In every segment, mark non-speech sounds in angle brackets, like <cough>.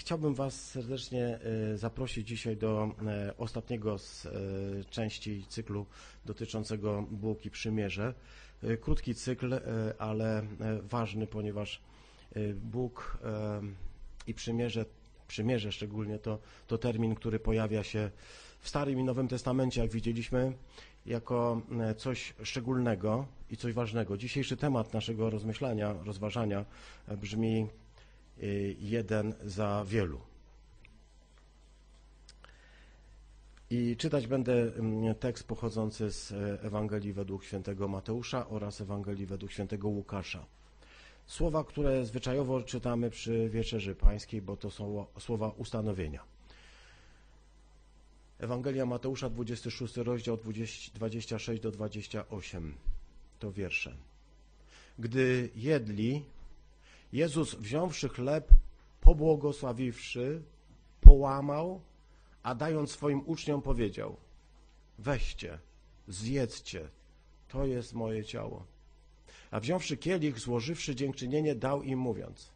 chciałbym Was serdecznie e, zaprosić dzisiaj do e, ostatniego z e, części cyklu dotyczącego Bóg i Przymierze. Krótki cykl, ale ważny, ponieważ Bóg i Przymierze, Przymierze szczególnie, to, to termin, który pojawia się w Starym i Nowym Testamencie, jak widzieliśmy, jako coś szczególnego i coś ważnego. Dzisiejszy temat naszego rozmyślania, rozważania brzmi jeden za wielu. I czytać będę mm, tekst pochodzący z e, Ewangelii według świętego Mateusza oraz Ewangelii według świętego Łukasza. Słowa, które zwyczajowo czytamy przy Wieczerzy Pańskiej, bo to są słowa ustanowienia. Ewangelia Mateusza, 26 rozdział, 26 do 28. To wiersze. Gdy jedli, Jezus wziąwszy chleb, pobłogosławiwszy, połamał, a dając swoim uczniom powiedział weźcie, zjedzcie, to jest moje ciało. A wziąwszy kielich, złożywszy dziękczynienie, dał im mówiąc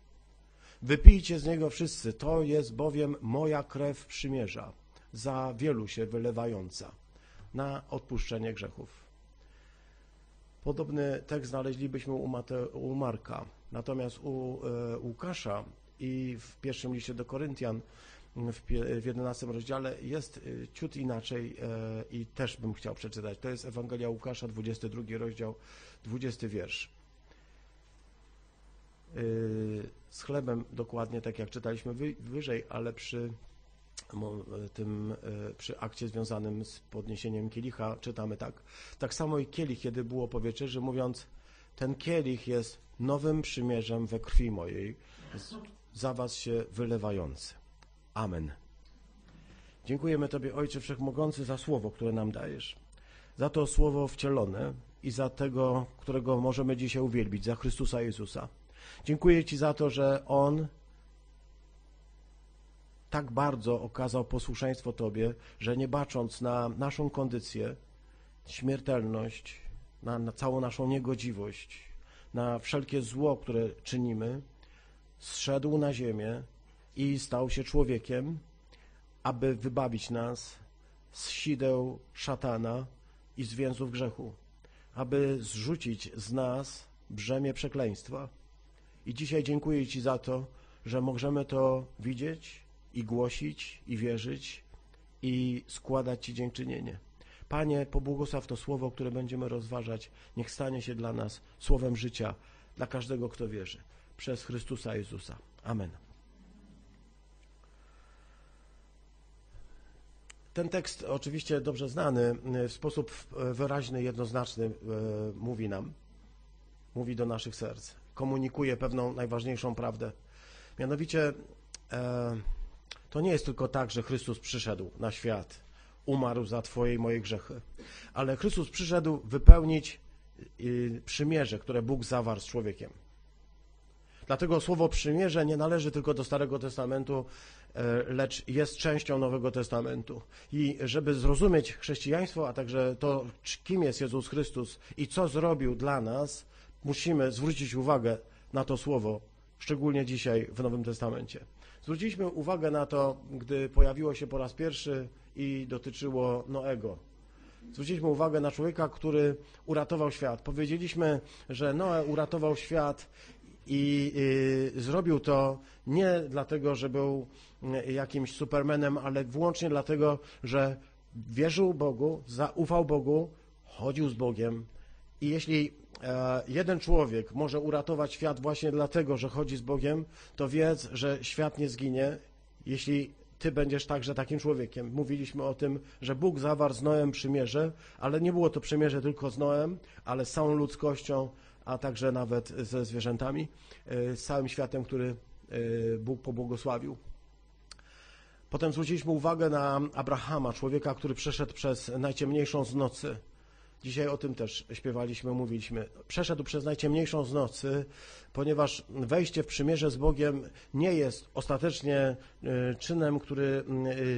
wypijcie z niego wszyscy, to jest bowiem moja krew przymierza, za wielu się wylewająca na odpuszczenie grzechów. Podobny tekst znaleźlibyśmy u, Mate, u Marka. Natomiast u e, Łukasza i w pierwszym liście do Koryntian w, w 11 rozdziale jest e, ciut inaczej e, i też bym chciał przeczytać. To jest Ewangelia Łukasza, 22 rozdział, 20 wiersz. Z chlebem dokładnie tak jak czytaliśmy wyżej, ale przy tym przy akcie związanym z podniesieniem kielicha czytamy tak. Tak samo i kielich, kiedy było po wieczerzy, mówiąc ten kielich jest nowym przymierzem we krwi mojej, za was się wylewający. Amen. Dziękujemy Tobie, Ojcze Wszechmogący, za słowo, które nam dajesz. Za to słowo wcielone i za tego, którego możemy dzisiaj uwielbić, za Chrystusa Jezusa. Dziękuję Ci za to, że On tak bardzo okazał posłuszeństwo Tobie, że nie bacząc na naszą kondycję, śmiertelność, na, na całą naszą niegodziwość, na wszelkie zło, które czynimy, zszedł na ziemię i stał się człowiekiem, aby wybawić nas z sideł szatana i z więzów grzechu, aby zrzucić z nas brzemię przekleństwa. I dzisiaj dziękuję Ci za to, że możemy to widzieć i głosić i wierzyć i składać Ci dziękczynienie. Panie, pobłogosław to słowo, które będziemy rozważać. Niech stanie się dla nas słowem życia, dla każdego, kto wierzy. Przez Chrystusa Jezusa. Amen. Ten tekst oczywiście dobrze znany, w sposób wyraźny, jednoznaczny e, mówi nam, mówi do naszych serc, komunikuje pewną najważniejszą prawdę. Mianowicie e, to nie jest tylko tak, że Chrystus przyszedł na świat umarł za Twoje i moje grzechy. Ale Chrystus przyszedł wypełnić y, przymierze, które Bóg zawarł z człowiekiem. Dlatego słowo przymierze nie należy tylko do Starego Testamentu, e, lecz jest częścią Nowego Testamentu. I żeby zrozumieć chrześcijaństwo, a także to, kim jest Jezus Chrystus i co zrobił dla nas, musimy zwrócić uwagę na to słowo, szczególnie dzisiaj w Nowym Testamencie. Zwróciliśmy uwagę na to, gdy pojawiło się po raz pierwszy i dotyczyło Noego. Zwróciliśmy uwagę na człowieka, który uratował świat. Powiedzieliśmy, że Noe uratował świat i y, zrobił to nie dlatego, że był y, jakimś supermenem, ale wyłącznie dlatego, że wierzył Bogu, zaufał Bogu, chodził z Bogiem. I jeśli e, jeden człowiek może uratować świat właśnie dlatego, że chodzi z Bogiem, to wiedz, że świat nie zginie, jeśli ty będziesz także takim człowiekiem. Mówiliśmy o tym, że Bóg zawarł z Noem przymierze, ale nie było to przymierze tylko z Noem, ale z całą ludzkością, a także nawet ze zwierzętami, e, z całym światem, który e, Bóg pobłogosławił. Potem zwróciliśmy uwagę na Abrahama, człowieka, który przeszedł przez najciemniejszą z nocy. Dzisiaj o tym też śpiewaliśmy, mówiliśmy. Przeszedł przez najciemniejszą z nocy, ponieważ wejście w przymierze z Bogiem nie jest ostatecznie y, czynem, który,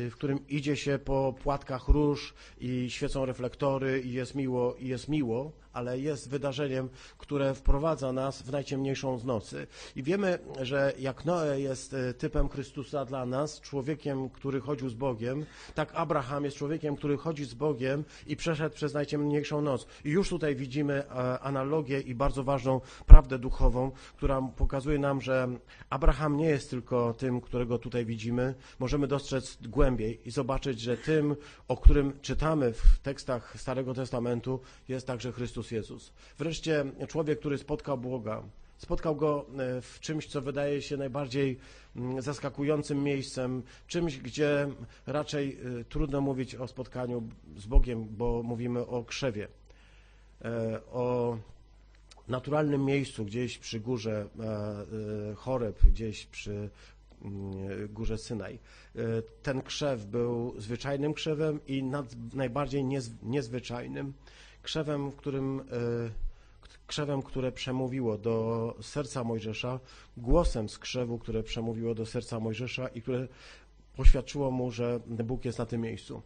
y, w którym idzie się po płatkach róż i świecą reflektory i jest miło, i jest miło, ale jest wydarzeniem, które wprowadza nas w najciemniejszą z nocy. I wiemy, że jak Noe jest e, typem Chrystusa dla nas, człowiekiem, który chodził z Bogiem, tak Abraham jest człowiekiem, który chodzi z Bogiem i przeszedł przez najciemniejszą noc. I już tutaj widzimy e, analogię i bardzo ważną prawdę duchową, która pokazuje nam, że Abraham nie jest tylko tym, którego tutaj widzimy. Możemy dostrzec głębiej i zobaczyć, że tym, o którym czytamy w tekstach Starego Testamentu, jest także Chrystus Jezus. Wreszcie człowiek, który spotkał Boga, spotkał go e, w czymś, co wydaje się najbardziej mm, zaskakującym miejscem, czymś, gdzie raczej e, trudno mówić o spotkaniu z Bogiem, bo mówimy o krzewie, e, o naturalnym miejscu, gdzieś przy górze Choreb, gdzieś przy mm, górze Synaj. Ten krzew był zwyczajnym krzewem i nad, najbardziej niezwyczajnym krzewem, w którym krzewem, które przemówiło do serca Mojżesza, głosem z krzewu, które przemówiło do serca Mojżesza i które poświadczyło mu, że Bóg jest na tym miejscu.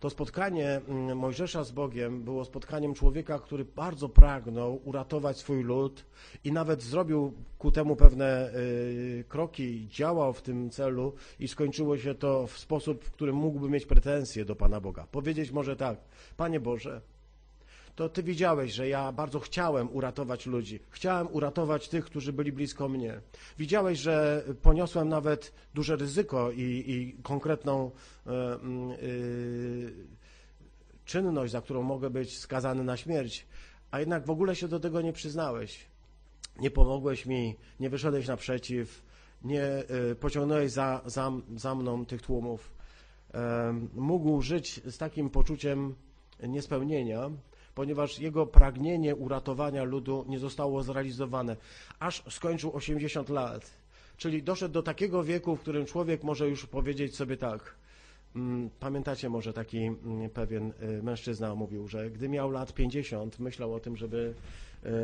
To spotkanie mm, Mojżesza z Bogiem było spotkaniem człowieka, który bardzo pragnął uratować swój lud i nawet zrobił ku temu pewne y, kroki, działał w tym celu i skończyło się to w sposób, w którym mógłby mieć pretensje do Pana Boga. Powiedzieć może tak, Panie Boże, to Ty widziałeś, że ja bardzo chciałem uratować ludzi. Chciałem uratować tych, którzy byli blisko mnie. Widziałeś, że poniosłem nawet duże ryzyko i, i konkretną y, y, czynność, za którą mogę być skazany na śmierć, a jednak w ogóle się do tego nie przyznałeś. Nie pomogłeś mi, nie wyszedłeś naprzeciw, nie y, pociągnąłeś za, za, za mną tych tłumów. Mógł żyć z takim poczuciem niespełnienia, ponieważ jego pragnienie uratowania ludu nie zostało zrealizowane, aż skończył 80 lat. Czyli doszedł do takiego wieku, w którym człowiek może już powiedzieć sobie tak. Mm, pamiętacie może taki mm, pewien y, mężczyzna mówił, że gdy miał lat 50, myślał o tym, żeby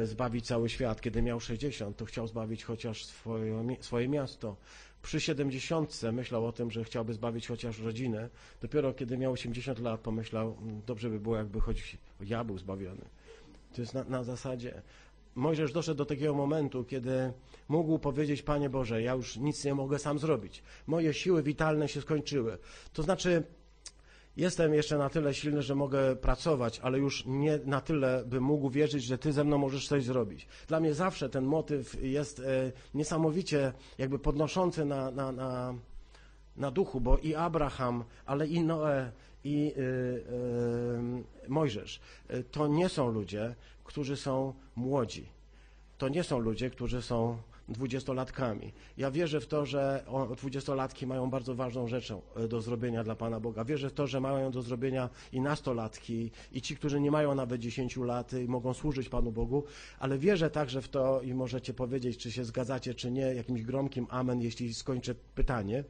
y, zbawić cały świat. Kiedy miał 60, to chciał zbawić chociaż swoje, swoje miasto. Przy 70 myślał o tym, że chciałby zbawić chociaż rodzinę. Dopiero kiedy miał 80 lat, pomyślał, mm, dobrze by było, jakby choć ja był zbawiony. To jest na, na zasadzie. Mojżesz doszedł do takiego momentu, kiedy mógł powiedzieć, Panie Boże, ja już nic nie mogę sam zrobić. Moje siły witalne się skończyły. To znaczy, jestem jeszcze na tyle silny, że mogę pracować, ale już nie na tyle, bym mógł wierzyć, że Ty ze mną możesz coś zrobić. Dla mnie zawsze ten motyw jest e, niesamowicie jakby podnoszący na, na, na, na duchu, bo i Abraham, ale i Noe, i y, y, Mojżesz y, to nie są ludzie, którzy są młodzi. To nie są ludzie, którzy są dwudziestolatkami. Ja wierzę w to, że dwudziestolatki mają bardzo ważną rzeczą do zrobienia dla Pana Boga. Wierzę w to, że mają do zrobienia i nastolatki, i ci, którzy nie mają nawet dziesięciu lat i mogą służyć Panu Bogu, ale wierzę także w to i możecie powiedzieć, czy się zgadzacie, czy nie, jakimś gromkim amen, jeśli skończę pytanie,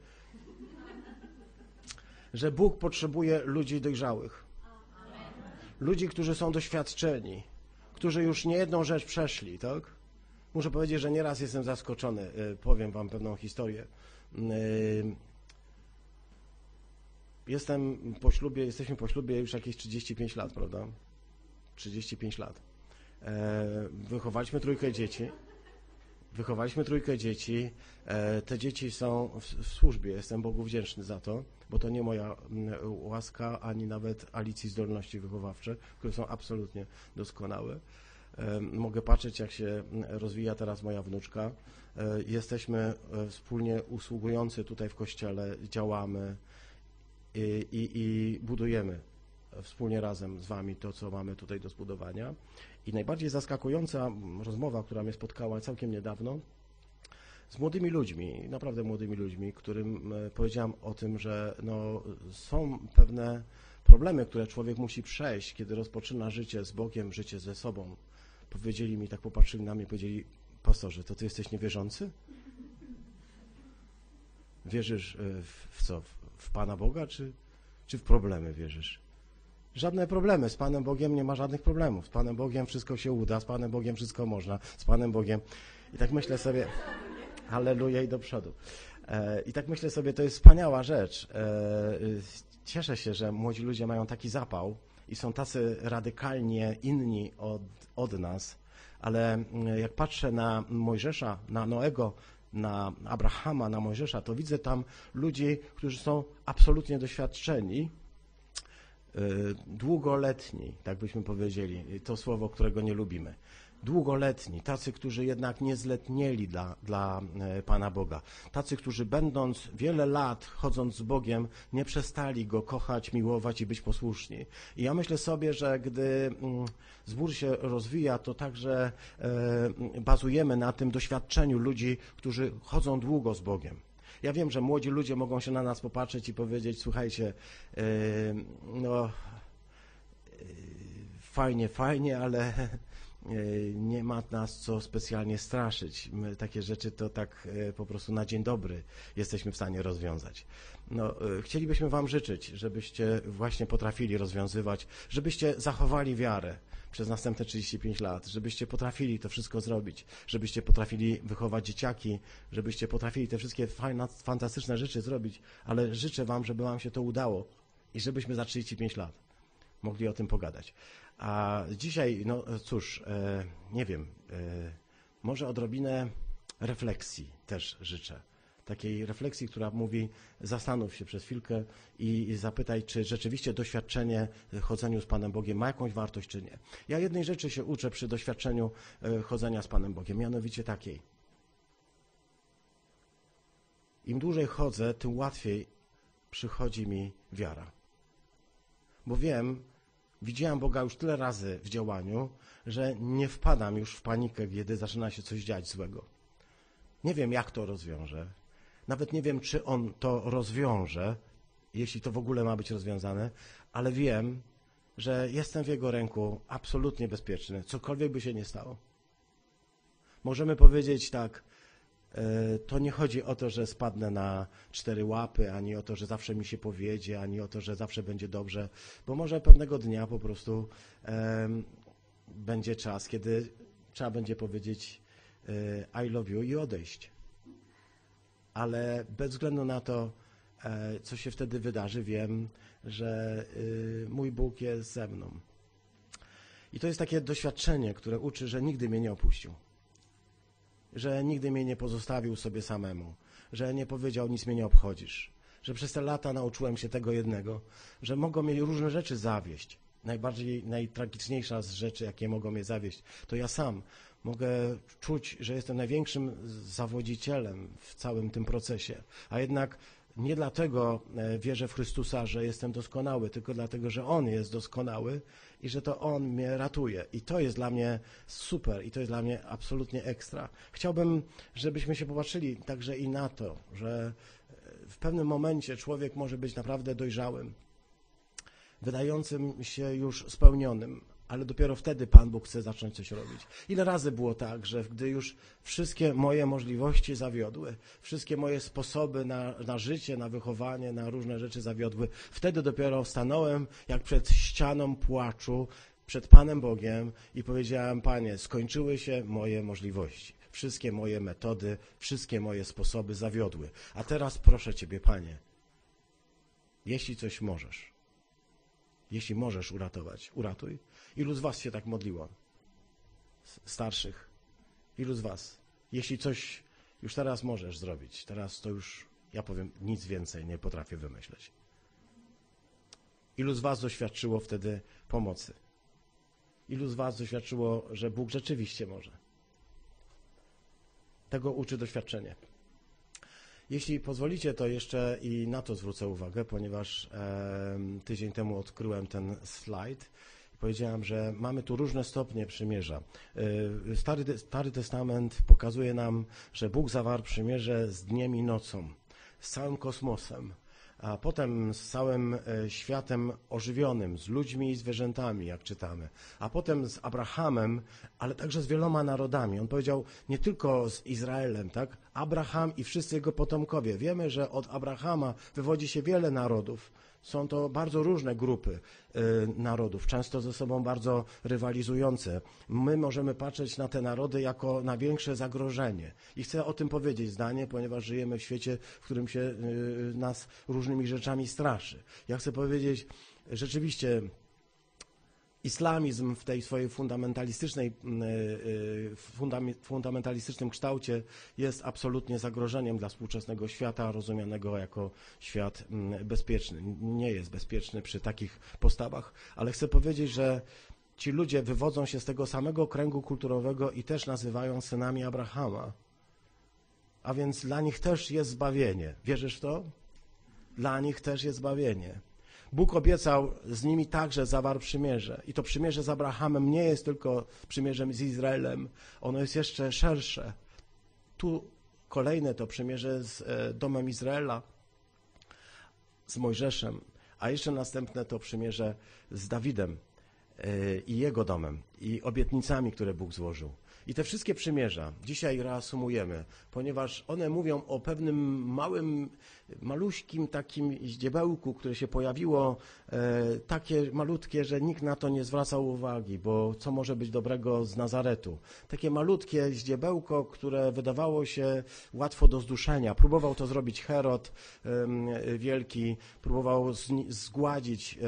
że Bóg potrzebuje ludzi dojrzałych. Ludzi, którzy są doświadczeni, którzy już nie jedną rzecz przeszli, tak? Muszę powiedzieć, że nieraz jestem zaskoczony. E, powiem wam pewną historię. E, jestem po ślubie, jesteśmy po ślubie już jakieś 35 lat, prawda? 35 lat. E, wychowaliśmy trójkę dzieci. Wychowaliśmy trójkę dzieci. Te dzieci są w służbie. Jestem Bogu wdzięczny za to, bo to nie moja łaska, ani nawet Alicji zdolności wychowawcze, które są absolutnie doskonałe mogę patrzeć, jak się rozwija teraz moja wnuczka. E, jesteśmy e, wspólnie usługujący tutaj w kościele, działamy i, i, i budujemy wspólnie razem z Wami to, co mamy tutaj do zbudowania. I najbardziej zaskakująca rozmowa, która mnie spotkała całkiem niedawno, z młodymi ludźmi, naprawdę młodymi ludźmi, którym e, powiedziałem o tym, że no, są pewne problemy, które człowiek musi przejść, kiedy rozpoczyna życie z Bogiem, życie ze sobą powiedzieli mi, tak popatrzyli na mnie, powiedzieli, pastorze, to ty jesteś niewierzący? Wierzysz e, w, w co? W Pana Boga, czy, czy w problemy wierzysz? Żadne problemy. Z Panem Bogiem nie ma żadnych problemów. Z Panem Bogiem wszystko się uda, z Panem Bogiem wszystko można, z Panem Bogiem. I tak myślę sobie, <laughs> halleluja i do przodu. E, I tak myślę sobie, to jest wspaniała rzecz. E, cieszę się, że młodzi ludzie mają taki zapał i są tacy radykalnie inni od od nas, ale jak patrzę na Mojżesza, na Noego, na Abrahama, na Mojżesza, to widzę tam ludzi, którzy są absolutnie doświadczeni, długoletni, tak byśmy powiedzieli, to słowo, którego nie lubimy długoletni, tacy, którzy jednak nie zletnieli dla, dla e, Pana Boga, tacy, którzy będąc wiele lat chodząc z Bogiem, nie przestali Go kochać, miłować i być posłuszni. I ja myślę sobie, że gdy mm, zbór się rozwija, to także bazujemy na tym doświadczeniu ludzi, którzy chodzą długo z Bogiem. Ja wiem, że młodzi ludzie mogą się na nas popatrzeć i powiedzieć, słuchajcie, e, no fajnie, fajnie, ale E, nie ma nas co specjalnie straszyć. My takie rzeczy to tak po prostu na dzień dobry jesteśmy w stanie rozwiązać. No, chcielibyśmy Wam życzyć, żebyście właśnie potrafili rozwiązywać, żebyście zachowali wiarę przez następne 35 lat, żebyście potrafili to wszystko zrobić, żebyście potrafili wychować dzieciaki, żebyście potrafili te wszystkie fajne, fantastyczne rzeczy zrobić, ale życzę Wam, żeby Wam się to udało i żebyśmy za 35 lat mogli o tym pogadać. A dzisiaj, no cóż, e, nie wiem, e, może odrobinę refleksji też życzę. Takiej refleksji, która mówi, zastanów się przez chwilkę i zapytaj, czy rzeczywiście doświadczenie chodzeniu z Panem Bogiem ma jakąś wartość, czy nie. Ja jednej rzeczy się uczę przy doświadczeniu e, chodzenia z Panem Bogiem, mianowicie takiej. Im dłużej chodzę, tym łatwiej przychodzi mi wiara. Bo wiem, Widziałem Boga już tyle razy w działaniu, że nie wpadam już w panikę, kiedy zaczyna się coś dziać złego. Nie wiem, jak to rozwiąże. Nawet nie wiem, czy on to rozwiąże, jeśli to w ogóle ma być rozwiązane, ale wiem, że jestem w jego ręku absolutnie bezpieczny, cokolwiek by się nie stało. Możemy powiedzieć tak, E, to nie chodzi o to, że spadnę na cztery łapy, ani o to, że zawsze mi się powiedzie, ani o to, że zawsze będzie dobrze, bo może pewnego dnia po prostu um, będzie czas, kiedy trzeba będzie powiedzieć uh, I love you i odejść. Ale bez względu na to, uh, co się wtedy wydarzy, wiem, że uh, mój Bóg jest ze mną. I to jest takie doświadczenie, które uczy, że nigdy mnie nie opuścił. Że nigdy mnie nie pozostawił sobie samemu, że nie powiedział nic mnie nie obchodzisz, że przez te lata nauczyłem się tego jednego, że mogą mnie różne rzeczy zawieść. Najbardziej, najtragiczniejsza z rzeczy, jakie mogą mnie zawieść, to ja sam mogę czuć, że jestem największym zawodzicielem w całym tym procesie, a jednak nie dlatego e, wierzę w Chrystusa, że jestem doskonały, tylko dlatego, że On jest doskonały i że to On mnie ratuje. I to jest dla mnie super i to jest dla mnie absolutnie ekstra. Chciałbym, żebyśmy się popatrzyli także i na to, że e, w pewnym momencie człowiek może być naprawdę dojrzałym, wydającym się już spełnionym, ale dopiero wtedy Pan Bóg chce zacząć coś robić. Ile razy było tak, że gdy już wszystkie moje możliwości zawiodły, wszystkie moje sposoby na, na życie, na wychowanie, na różne rzeczy zawiodły, wtedy dopiero stanąłem jak przed ścianą płaczu, przed Panem Bogiem i powiedziałem, Panie, skończyły się moje możliwości. Wszystkie moje metody, wszystkie moje sposoby zawiodły. A teraz proszę Ciebie, Panie, jeśli coś możesz, jeśli możesz uratować, uratuj. Ilu z was się tak modliło? Starszych. Ilu z was? Jeśli coś już teraz możesz zrobić, teraz to już, ja powiem, nic więcej nie potrafię wymyśleć. Ilu z was doświadczyło wtedy pomocy? Ilu z was doświadczyło, że Bóg rzeczywiście może? Tego uczy doświadczenie. Jeśli pozwolicie, to jeszcze i na to zwrócę uwagę, ponieważ e, tydzień temu odkryłem ten slajd. Powiedziałem, że mamy tu różne stopnie przymierza. E, Stary, Stary Testament pokazuje nam, że Bóg zawarł przymierze z dniem i nocą, z całym kosmosem, a potem z całym e, światem ożywionym, z ludźmi i zwierzętami, jak czytamy, a potem z Abrahamem, ale także z wieloma narodami. On powiedział nie tylko z Izraelem, tak? Abraham i wszyscy jego potomkowie. Wiemy, że od Abrahama wywodzi się wiele narodów. Są to bardzo różne grupy y, narodów, często ze sobą bardzo rywalizujące. My możemy patrzeć na te narody jako na większe zagrożenie. I chcę o tym powiedzieć zdanie, ponieważ żyjemy w świecie, w którym się y, nas różnymi rzeczami straszy. Ja chcę powiedzieć, rzeczywiście islamizm w tej swojej fundamentalistycznej, fundamentalistycznym kształcie jest absolutnie zagrożeniem dla współczesnego świata, rozumianego jako świat bezpieczny. Nie jest bezpieczny przy takich postawach, ale chcę powiedzieć, że ci ludzie wywodzą się z tego samego kręgu kulturowego i też nazywają synami Abrahama. A więc dla nich też jest zbawienie. Wierzysz w to? Dla nich też jest zbawienie. Bóg obiecał z nimi także zawarł przymierze. I to przymierze z Abrahamem nie jest tylko przymierzem z Izraelem, ono jest jeszcze szersze. Tu kolejne to przymierze z e, domem Izraela, z Mojżeszem, a jeszcze następne to przymierze z Dawidem e, i jego domem i obietnicami, które Bóg złożył. I te wszystkie przymierza dzisiaj reasumujemy, ponieważ one mówią o pewnym małym maluśkim takim ździebełku, które się pojawiło, e, takie malutkie, że nikt na to nie zwracał uwagi, bo co może być dobrego z Nazaretu? Takie malutkie ździebełko, które wydawało się łatwo do zduszenia. Próbował to zrobić Herod Wielki, próbował zgładzić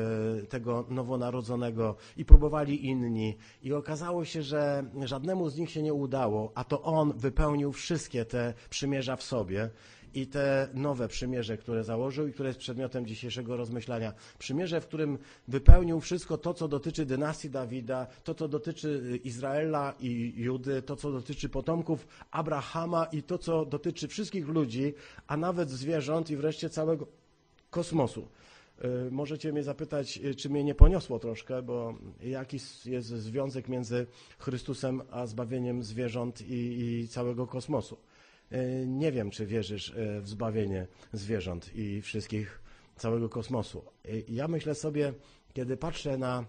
e, tego nowonarodzonego i próbowali inni. I okazało się, że żadnemu z nich się nie udało, a to on wypełnił wszystkie te przymierza w sobie i te nowe przymierze, które założył i które jest przedmiotem dzisiejszego rozmyślania. Przymierze, w którym wypełnił wszystko to, co dotyczy dynastii Dawida, to, co dotyczy Izraela i Judy, to, co dotyczy potomków Abrahama i to, co dotyczy wszystkich ludzi, a nawet zwierząt i wreszcie całego kosmosu. Y, możecie mnie zapytać, y, czy mnie nie poniosło troszkę, bo jaki jest związek między Chrystusem a zbawieniem zwierząt i, i całego kosmosu. E, nie wiem, czy wierzysz e, w zbawienie zwierząt i wszystkich, całego kosmosu. E, ja myślę sobie, kiedy patrzę na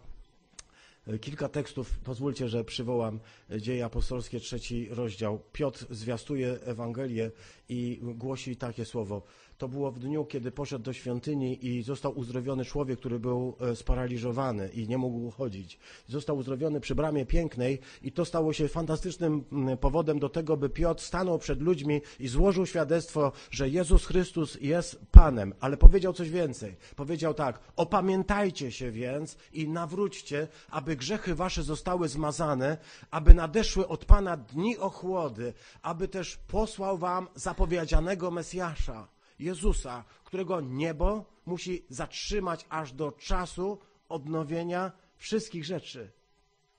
kilka tekstów, pozwólcie, że przywołam Dzieje Apostolskie, trzeci rozdział. Piotr zwiastuje Ewangelię i głosi takie słowo. To było w dniu, kiedy poszedł do świątyni i został uzdrowiony człowiek, który był e, sparaliżowany i nie mógł chodzić. Został uzdrowiony przy bramie pięknej i to stało się fantastycznym powodem do tego, by Piotr stanął przed ludźmi i złożył świadectwo, że Jezus Chrystus jest Panem, ale powiedział coś więcej. Powiedział tak, opamiętajcie się więc i nawróćcie, aby grzechy wasze zostały zmazane, aby nadeszły od Pana dni ochłody, aby też posłał wam zapowiedzianego Mesjasza. Jezusa, którego niebo musi zatrzymać aż do czasu odnowienia wszystkich rzeczy.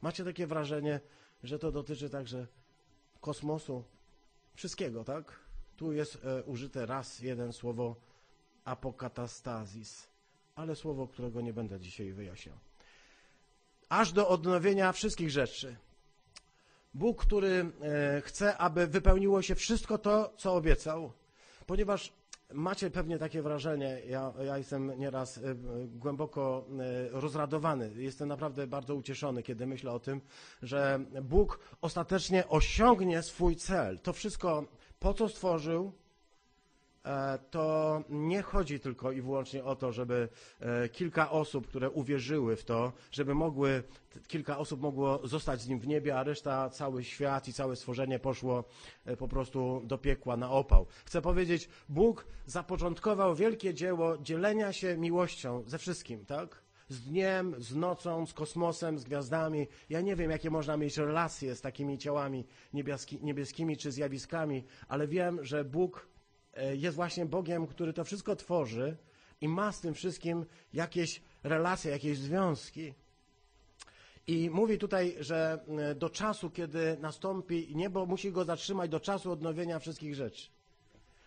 Macie takie wrażenie, że to dotyczy także kosmosu, wszystkiego, tak? Tu jest e, użyte raz jeden słowo apokatastazis, ale słowo, którego nie będę dzisiaj wyjaśniał. Aż do odnowienia wszystkich rzeczy. Bóg, który e, chce, aby wypełniło się wszystko to, co obiecał, ponieważ Macie pewnie takie wrażenie, ja, ja jestem nieraz y, głęboko y, rozradowany, jestem naprawdę bardzo ucieszony, kiedy myślę o tym, że Bóg ostatecznie osiągnie swój cel. To wszystko, po co stworzył, to nie chodzi tylko i wyłącznie o to, żeby e, kilka osób, które uwierzyły w to, żeby mogły, kilka osób mogło zostać z nim w niebie, a reszta, cały świat i całe stworzenie poszło e, po prostu do piekła na opał. Chcę powiedzieć, Bóg zapoczątkował wielkie dzieło dzielenia się miłością ze wszystkim, tak? z dniem, z nocą, z kosmosem, z gwiazdami. Ja nie wiem, jakie można mieć relacje z takimi ciałami niebieskimi czy zjawiskami, ale wiem, że Bóg E, jest właśnie Bogiem, który to wszystko tworzy i ma z tym wszystkim jakieś relacje, jakieś związki. I mówi tutaj, że e, do czasu, kiedy nastąpi niebo, musi go zatrzymać do czasu odnowienia wszystkich rzeczy.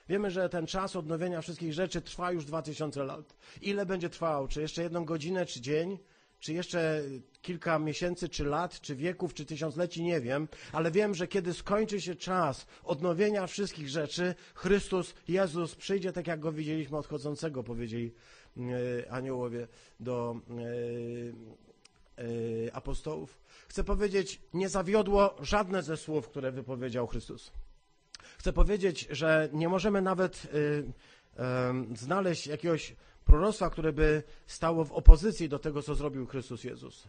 Wiemy, że ten czas odnowienia wszystkich rzeczy trwa już 2000 lat. Ile będzie trwał? Czy jeszcze jedną godzinę, czy dzień? Czy jeszcze kilka miesięcy, czy lat, czy wieków, czy tysiącleci, nie wiem, ale wiem, że kiedy skończy się czas odnowienia wszystkich rzeczy, Chrystus, Jezus przyjdzie tak, jak go widzieliśmy odchodzącego, powiedzieli e, aniołowie do e, e, apostołów. Chcę powiedzieć, nie zawiodło żadne ze słów, które wypowiedział Chrystus. Chcę powiedzieć, że nie możemy nawet znaleźć jakiegoś proroctwa, które by stało w opozycji do tego, co zrobił Chrystus Jezus.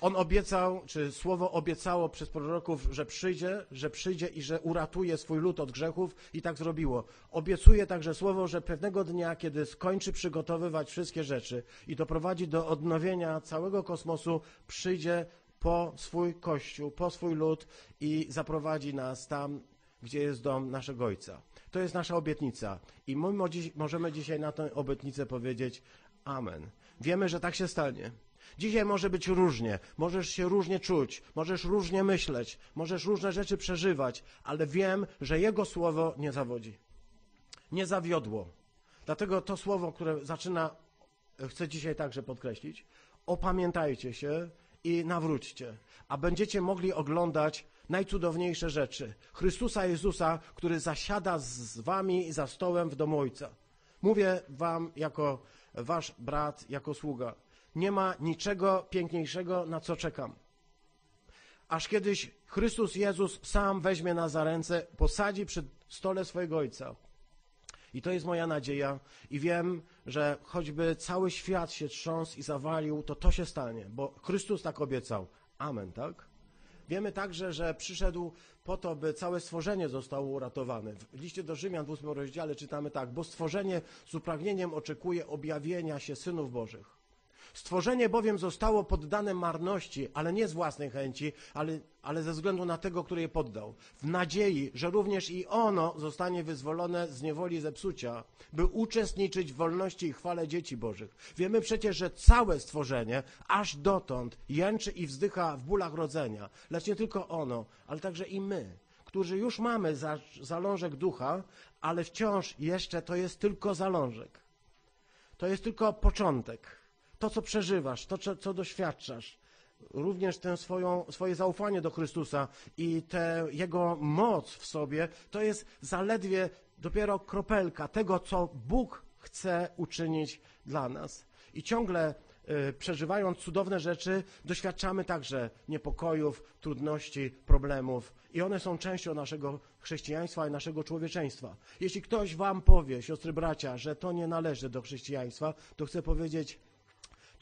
On obiecał, czy słowo obiecało przez proroków, że przyjdzie, że przyjdzie i że uratuje swój lud od grzechów i tak zrobiło. Obiecuje także słowo, że pewnego dnia, kiedy skończy przygotowywać wszystkie rzeczy i doprowadzi do odnowienia całego kosmosu, przyjdzie po swój kościół, po swój lud i zaprowadzi nas tam, gdzie jest dom naszego Ojca. To jest nasza obietnica i my możemy dzisiaj na tę obietnicę powiedzieć Amen. Wiemy, że tak się stanie. Dzisiaj może być różnie, możesz się różnie czuć, możesz różnie myśleć, możesz różne rzeczy przeżywać, ale wiem, że Jego słowo nie zawodzi. Nie zawiodło. Dlatego to słowo, które zaczyna, chcę dzisiaj także podkreślić, opamiętajcie się i nawróćcie, a będziecie mogli oglądać najcudowniejsze rzeczy. Chrystusa Jezusa, który zasiada z wami za stołem w domu Ojca. Mówię wam jako wasz brat, jako sługa. Nie ma niczego piękniejszego, na co czekam. Aż kiedyś Chrystus Jezus sam weźmie nas za ręce, posadzi przy stole swojego Ojca. I to jest moja nadzieja i wiem, że choćby cały świat się trząsł i zawalił, to to się stanie, bo Chrystus tak obiecał. Amen, tak? Wiemy także, że przyszedł po to, by całe stworzenie zostało uratowane. W liście do Rzymian w 8 rozdziale czytamy tak, bo stworzenie z upragnieniem oczekuje objawienia się synów Bożych. Stworzenie bowiem zostało poddane marności, ale nie z własnej chęci, ale, ale ze względu na tego, który je poddał. W nadziei, że również i ono zostanie wyzwolone z niewoli zepsucia, by uczestniczyć w wolności i chwale dzieci Bożych. Wiemy przecież, że całe stworzenie aż dotąd jęczy i wzdycha w bólach rodzenia. Lecz nie tylko ono, ale także i my, którzy już mamy za, zalążek ducha, ale wciąż jeszcze to jest tylko zalążek. To jest tylko początek to, co przeżywasz, to, co, doświadczasz, również tę swoją, swoje zaufanie do Chrystusa i tę Jego moc w sobie, to jest zaledwie dopiero kropelka tego, co Bóg chce uczynić dla nas. I ciągle y, przeżywając cudowne rzeczy, doświadczamy także niepokojów, trudności, problemów. I one są częścią naszego chrześcijaństwa i naszego człowieczeństwa. Jeśli ktoś wam powie, siostry bracia, że to nie należy do chrześcijaństwa, to chcę powiedzieć,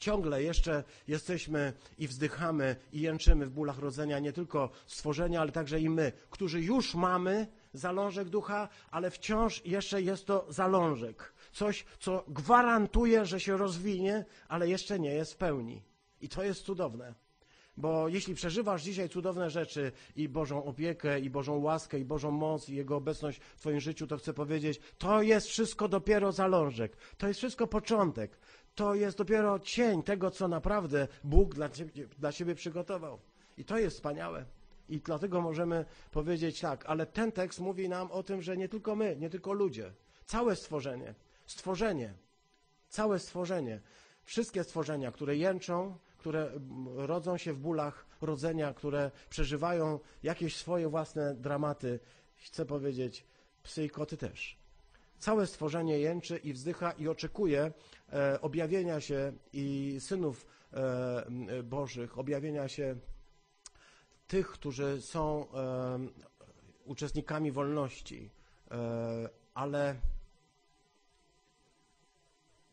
ciągle jeszcze jesteśmy i wzdychamy i jęczymy w bólach rodzenia nie tylko stworzenia, ale także i my, którzy już mamy zalążek ducha, ale wciąż jeszcze jest to zalążek. Coś, co gwarantuje, że się rozwinie, ale jeszcze nie jest w pełni. I to jest cudowne. Bo jeśli przeżywasz dzisiaj cudowne rzeczy i Bożą opiekę, i Bożą łaskę, i Bożą moc, i Jego obecność w Twoim życiu, to chcę powiedzieć, to jest wszystko dopiero zalążek. To jest wszystko początek to jest dopiero cień tego, co naprawdę Bóg dla dla ciebie przygotował. I to jest wspaniałe. I dlatego możemy powiedzieć tak, ale ten tekst mówi nam o tym, że nie tylko my, nie tylko ludzie, całe stworzenie, stworzenie, całe stworzenie, wszystkie stworzenia, które jęczą, które rodzą się w bólach rodzenia, które przeżywają jakieś swoje własne dramaty, chcę powiedzieć, psy i koty też. Całe stworzenie jęczy i wzdycha i oczekuje objawienia się i synów e, Bożych, objawienia się tych, którzy są e, uczestnikami wolności, ale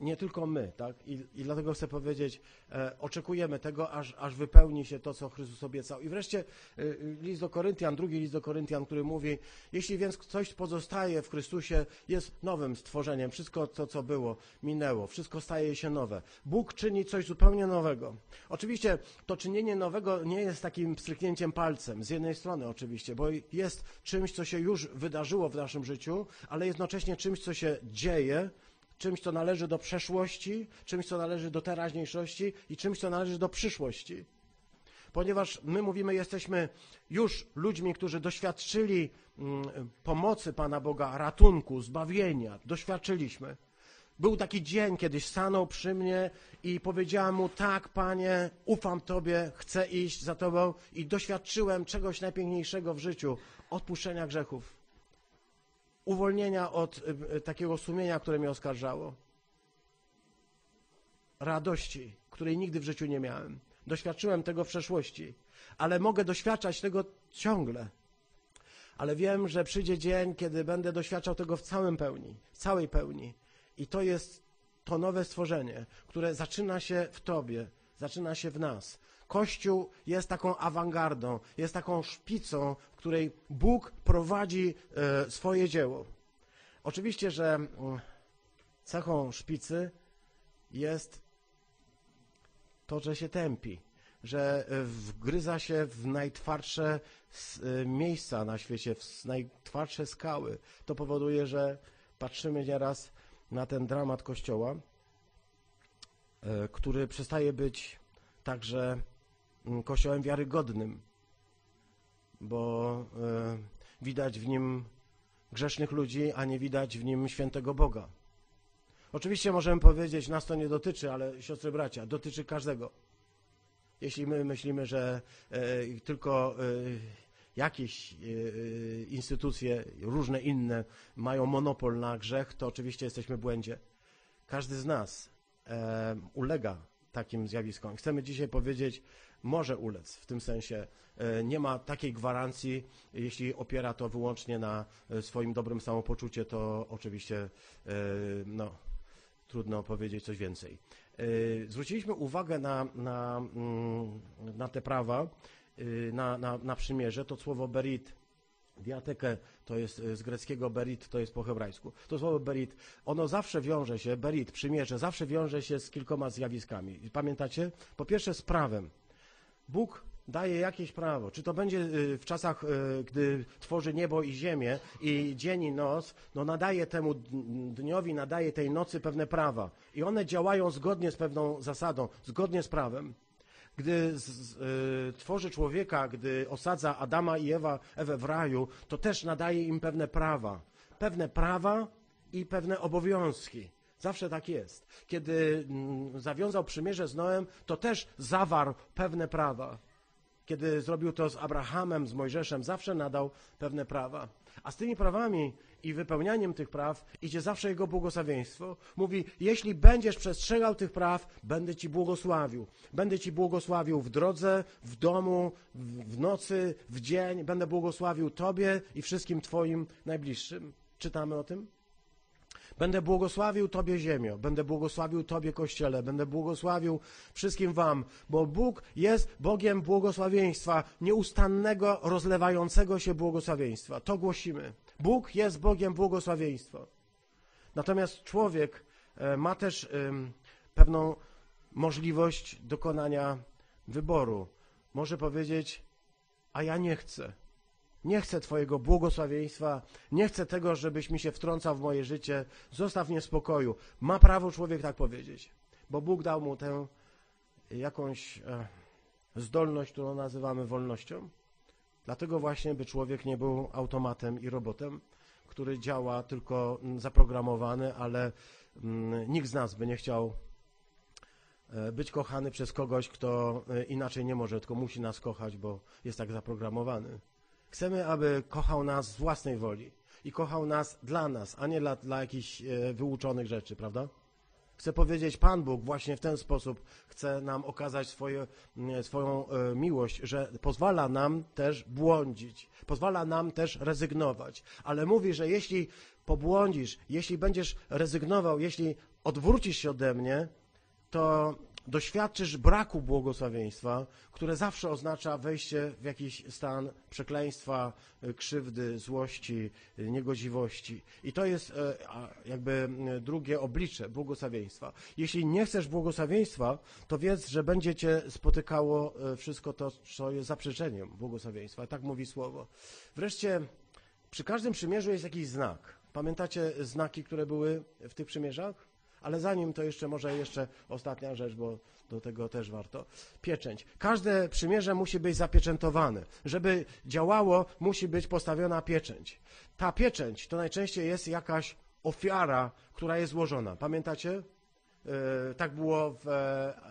nie tylko my, tak? I, i dlatego chcę powiedzieć, e, oczekujemy tego, aż, aż wypełni się to, co Chrystus obiecał. I wreszcie e, list do Koryntian, drugi list do Koryntian, który mówi, jeśli więc coś pozostaje w Chrystusie, jest nowym stworzeniem. Wszystko to, co było, minęło. Wszystko staje się nowe. Bóg czyni coś zupełnie nowego. Oczywiście to czynienie nowego nie jest takim stryknięciem palcem. Z jednej strony oczywiście, bo jest czymś, co się już wydarzyło w naszym życiu, ale jednocześnie czymś, co się dzieje, czymś, co należy do przeszłości, czymś, co należy do teraźniejszości i czymś, co należy do przyszłości. Ponieważ my mówimy, jesteśmy już ludźmi, którzy doświadczyli mm, pomocy Pana Boga, ratunku, zbawienia. Doświadczyliśmy. Był taki dzień, kiedyś stanął przy mnie i powiedziałem mu, tak, Panie, ufam Tobie, chcę iść za Tobą i doświadczyłem czegoś najpiękniejszego w życiu, odpuszczenia grzechów uwolnienia od y, takiego sumienia, które mnie oskarżało. Radości, której nigdy w życiu nie miałem. Doświadczyłem tego w przeszłości, ale mogę doświadczać tego ciągle. Ale wiem, że przyjdzie dzień, kiedy będę doświadczał tego w całym pełni, w całej pełni. I to jest to nowe stworzenie, które zaczyna się w Tobie, zaczyna się w nas, Kościół jest taką awangardą, jest taką szpicą, w której Bóg prowadzi e, swoje dzieło. Oczywiście, że mm, cechą szpicy jest to, że się tępi, że e, wgryza się w najtwardsze e, miejsca na świecie, w najtwardsze skały. To powoduje, że patrzymy nieraz na ten dramat Kościoła, który przestaje być także Kościołem wiarygodnym, bo widać w nim grzesznych ludzi, a nie widać w nim świętego Boga. Oczywiście możemy powiedzieć, nas to nie dotyczy, ale siostry bracia, dotyczy każdego. Jeśli my myślimy, że e, tylko e, jakieś e, instytucje, różne inne mają monopol na grzech, to oczywiście jesteśmy w błędzie. Każdy z nas e, ulega takim zjawiskom. Chcemy dzisiaj powiedzieć, może ulec w tym sensie. E, nie ma takiej gwarancji, jeśli opiera to wyłącznie na e, swoim dobrym samopoczucie, to oczywiście e, no, trudno powiedzieć coś więcej. Zwróciliśmy uwagę na, na, mm, na te prawa, na, na, na przymierze, to słowo berit, diatekę, to jest z greckiego berit, to jest po hebrajsku. To słowo berit, ono zawsze wiąże się, berit, przymierze, zawsze wiąże się z kilkoma zjawiskami. Pamiętacie? Po pierwsze z prawem. Bóg daje jakieś prawo. Czy to będzie y, w czasach, y, gdy tworzy niebo i ziemię i dzień i noc, no nadaje temu dniowi, nadaje tej nocy pewne prawa. I one działają zgodnie z pewną zasadą, zgodnie z prawem. Gdy z, z, y, tworzy człowieka, gdy osadza Adama i Ewa, Ewę w raju, to też nadaje im pewne prawa. Pewne prawa i pewne obowiązki. Zawsze tak jest. Kiedy mm, zawiązał przymierze z Noem, to też zawarł pewne prawa. Kiedy zrobił to z Abrahamem, z Mojżeszem, zawsze nadał pewne prawa. A z tymi prawami i wypełnianiem tych praw idzie zawsze Jego błogosławieństwo. Mówi, jeśli będziesz przestrzegał tych praw, będę Ci błogosławił. Będę Ci błogosławił w drodze, w domu, w nocy, w dzień. Będę błogosławił Tobie i wszystkim Twoim najbliższym. Czytamy o tym? Będę błogosławił Tobie ziemio, będę błogosławił Tobie Kościele, będę błogosławił wszystkim Wam, bo Bóg jest Bogiem błogosławieństwa, nieustannego, rozlewającego się błogosławieństwa. To głosimy. Bóg jest Bogiem błogosławieństwa. Natomiast człowiek e, ma też pewną możliwość dokonania wyboru. Może powiedzieć, a ja nie chcę. Nie chcę Twojego błogosławieństwa, nie chcę tego, żebyś mi się wtrącał w moje życie, zostaw mnie w spokoju. Ma prawo człowiek tak powiedzieć, bo Bóg dał mu tę jakąś e, zdolność, którą nazywamy wolnością. Dlatego właśnie, by człowiek nie był automatem i robotem, który działa tylko mm, zaprogramowany, ale mm, nikt z nas by nie chciał e, być kochany przez kogoś, kto e, inaczej nie może, tylko musi nas kochać, bo jest tak zaprogramowany. Chcemy, aby kochał nas z własnej woli i kochał nas dla nas, a nie dla, dla jakichś e, wyuczonych rzeczy, prawda? Chcę powiedzieć, Pan Bóg właśnie w ten sposób chce nam okazać swoje, swoją e, miłość, że pozwala nam też błądzić, pozwala nam też rezygnować, ale mówi, że jeśli pobłądzisz, jeśli będziesz rezygnował, jeśli odwrócisz się ode mnie, to doświadczysz braku błogosławieństwa, które zawsze oznacza wejście w jakiś stan przekleństwa, y, krzywdy, złości, y, niegodziwości. I to jest e, jakby drugie oblicze błogosławieństwa. Jeśli nie chcesz błogosławieństwa, to wiedz, że będzie cię spotykało e, wszystko to, co jest zaprzeczeniem błogosławieństwa. Tak mówi słowo. Wreszcie przy każdym przymierzu jest jakiś znak. Pamiętacie znaki, które były w tych przymierzach? Ale zanim to jeszcze, może jeszcze ostatnia rzecz, bo do tego też warto. Pieczęć. Każde przymierze musi być zapieczętowane. Żeby działało, musi być postawiona pieczęć. Ta pieczęć to najczęściej jest jakaś ofiara, która jest złożona. Pamiętacie? E, tak było w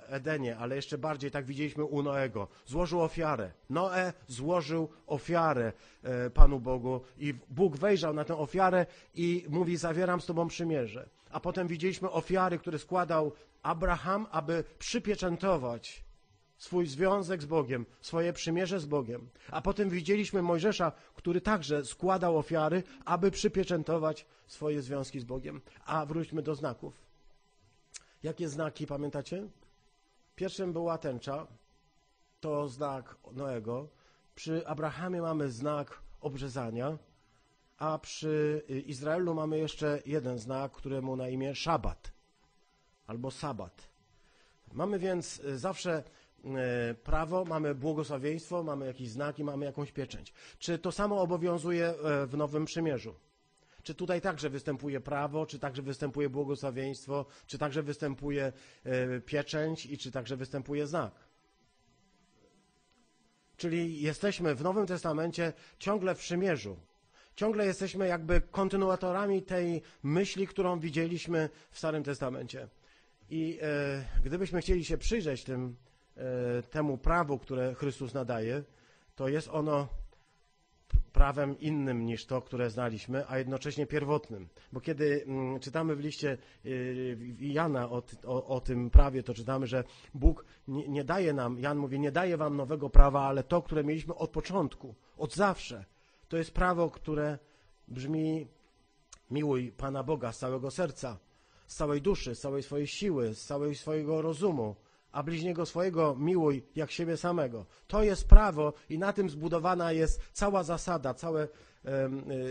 Edenie, ale jeszcze bardziej tak widzieliśmy u Noego. Złożył ofiarę. Noe złożył ofiarę e, Panu Bogu i Bóg wejrzał na tę ofiarę i mówi, zawieram z Tobą przymierze. A potem widzieliśmy ofiary, które składał Abraham, aby przypieczętować swój związek z Bogiem, swoje przymierze z Bogiem. A potem widzieliśmy Mojżesza, który także składał ofiary, aby przypieczętować swoje związki z Bogiem. A wróćmy do znaków. Jakie znaki pamiętacie? Pierwszym była tęcza, to znak Noego, przy Abrahamie mamy znak obrzezania, a przy Izraelu mamy jeszcze jeden znak, któremu na imię Szabat albo Sabat. Mamy więc zawsze e, prawo, mamy błogosławieństwo, mamy jakiś znak i mamy jakąś pieczęć. Czy to samo obowiązuje w Nowym Przymierzu? Czy tutaj także występuje prawo, czy także występuje błogosławieństwo, czy także występuje pieczęć i czy także występuje znak? Czyli jesteśmy w Nowym Testamencie ciągle w przymierzu. Ciągle jesteśmy jakby kontynuatorami tej myśli, którą widzieliśmy w Starym Testamencie. I e, gdybyśmy chcieli się przyjrzeć tym, e, temu prawu, które Chrystus nadaje, to jest ono prawem innym niż to, które znaliśmy, a jednocześnie pierwotnym. Bo kiedy mm, czytamy w liście y, Jana o, o, o, tym prawie, to czytamy, że Bóg nie, nie daje nam, Jan mówi, nie daje wam nowego prawa, ale to, które mieliśmy od początku, od zawsze. To jest prawo, które brzmi miłuj Pana Boga z całego serca, z całej duszy, z całej swojej siły, z całego swojego rozumu, a bliźniego swojego miłuj jak siebie samego. To jest prawo i na tym zbudowana jest cała zasada, całe,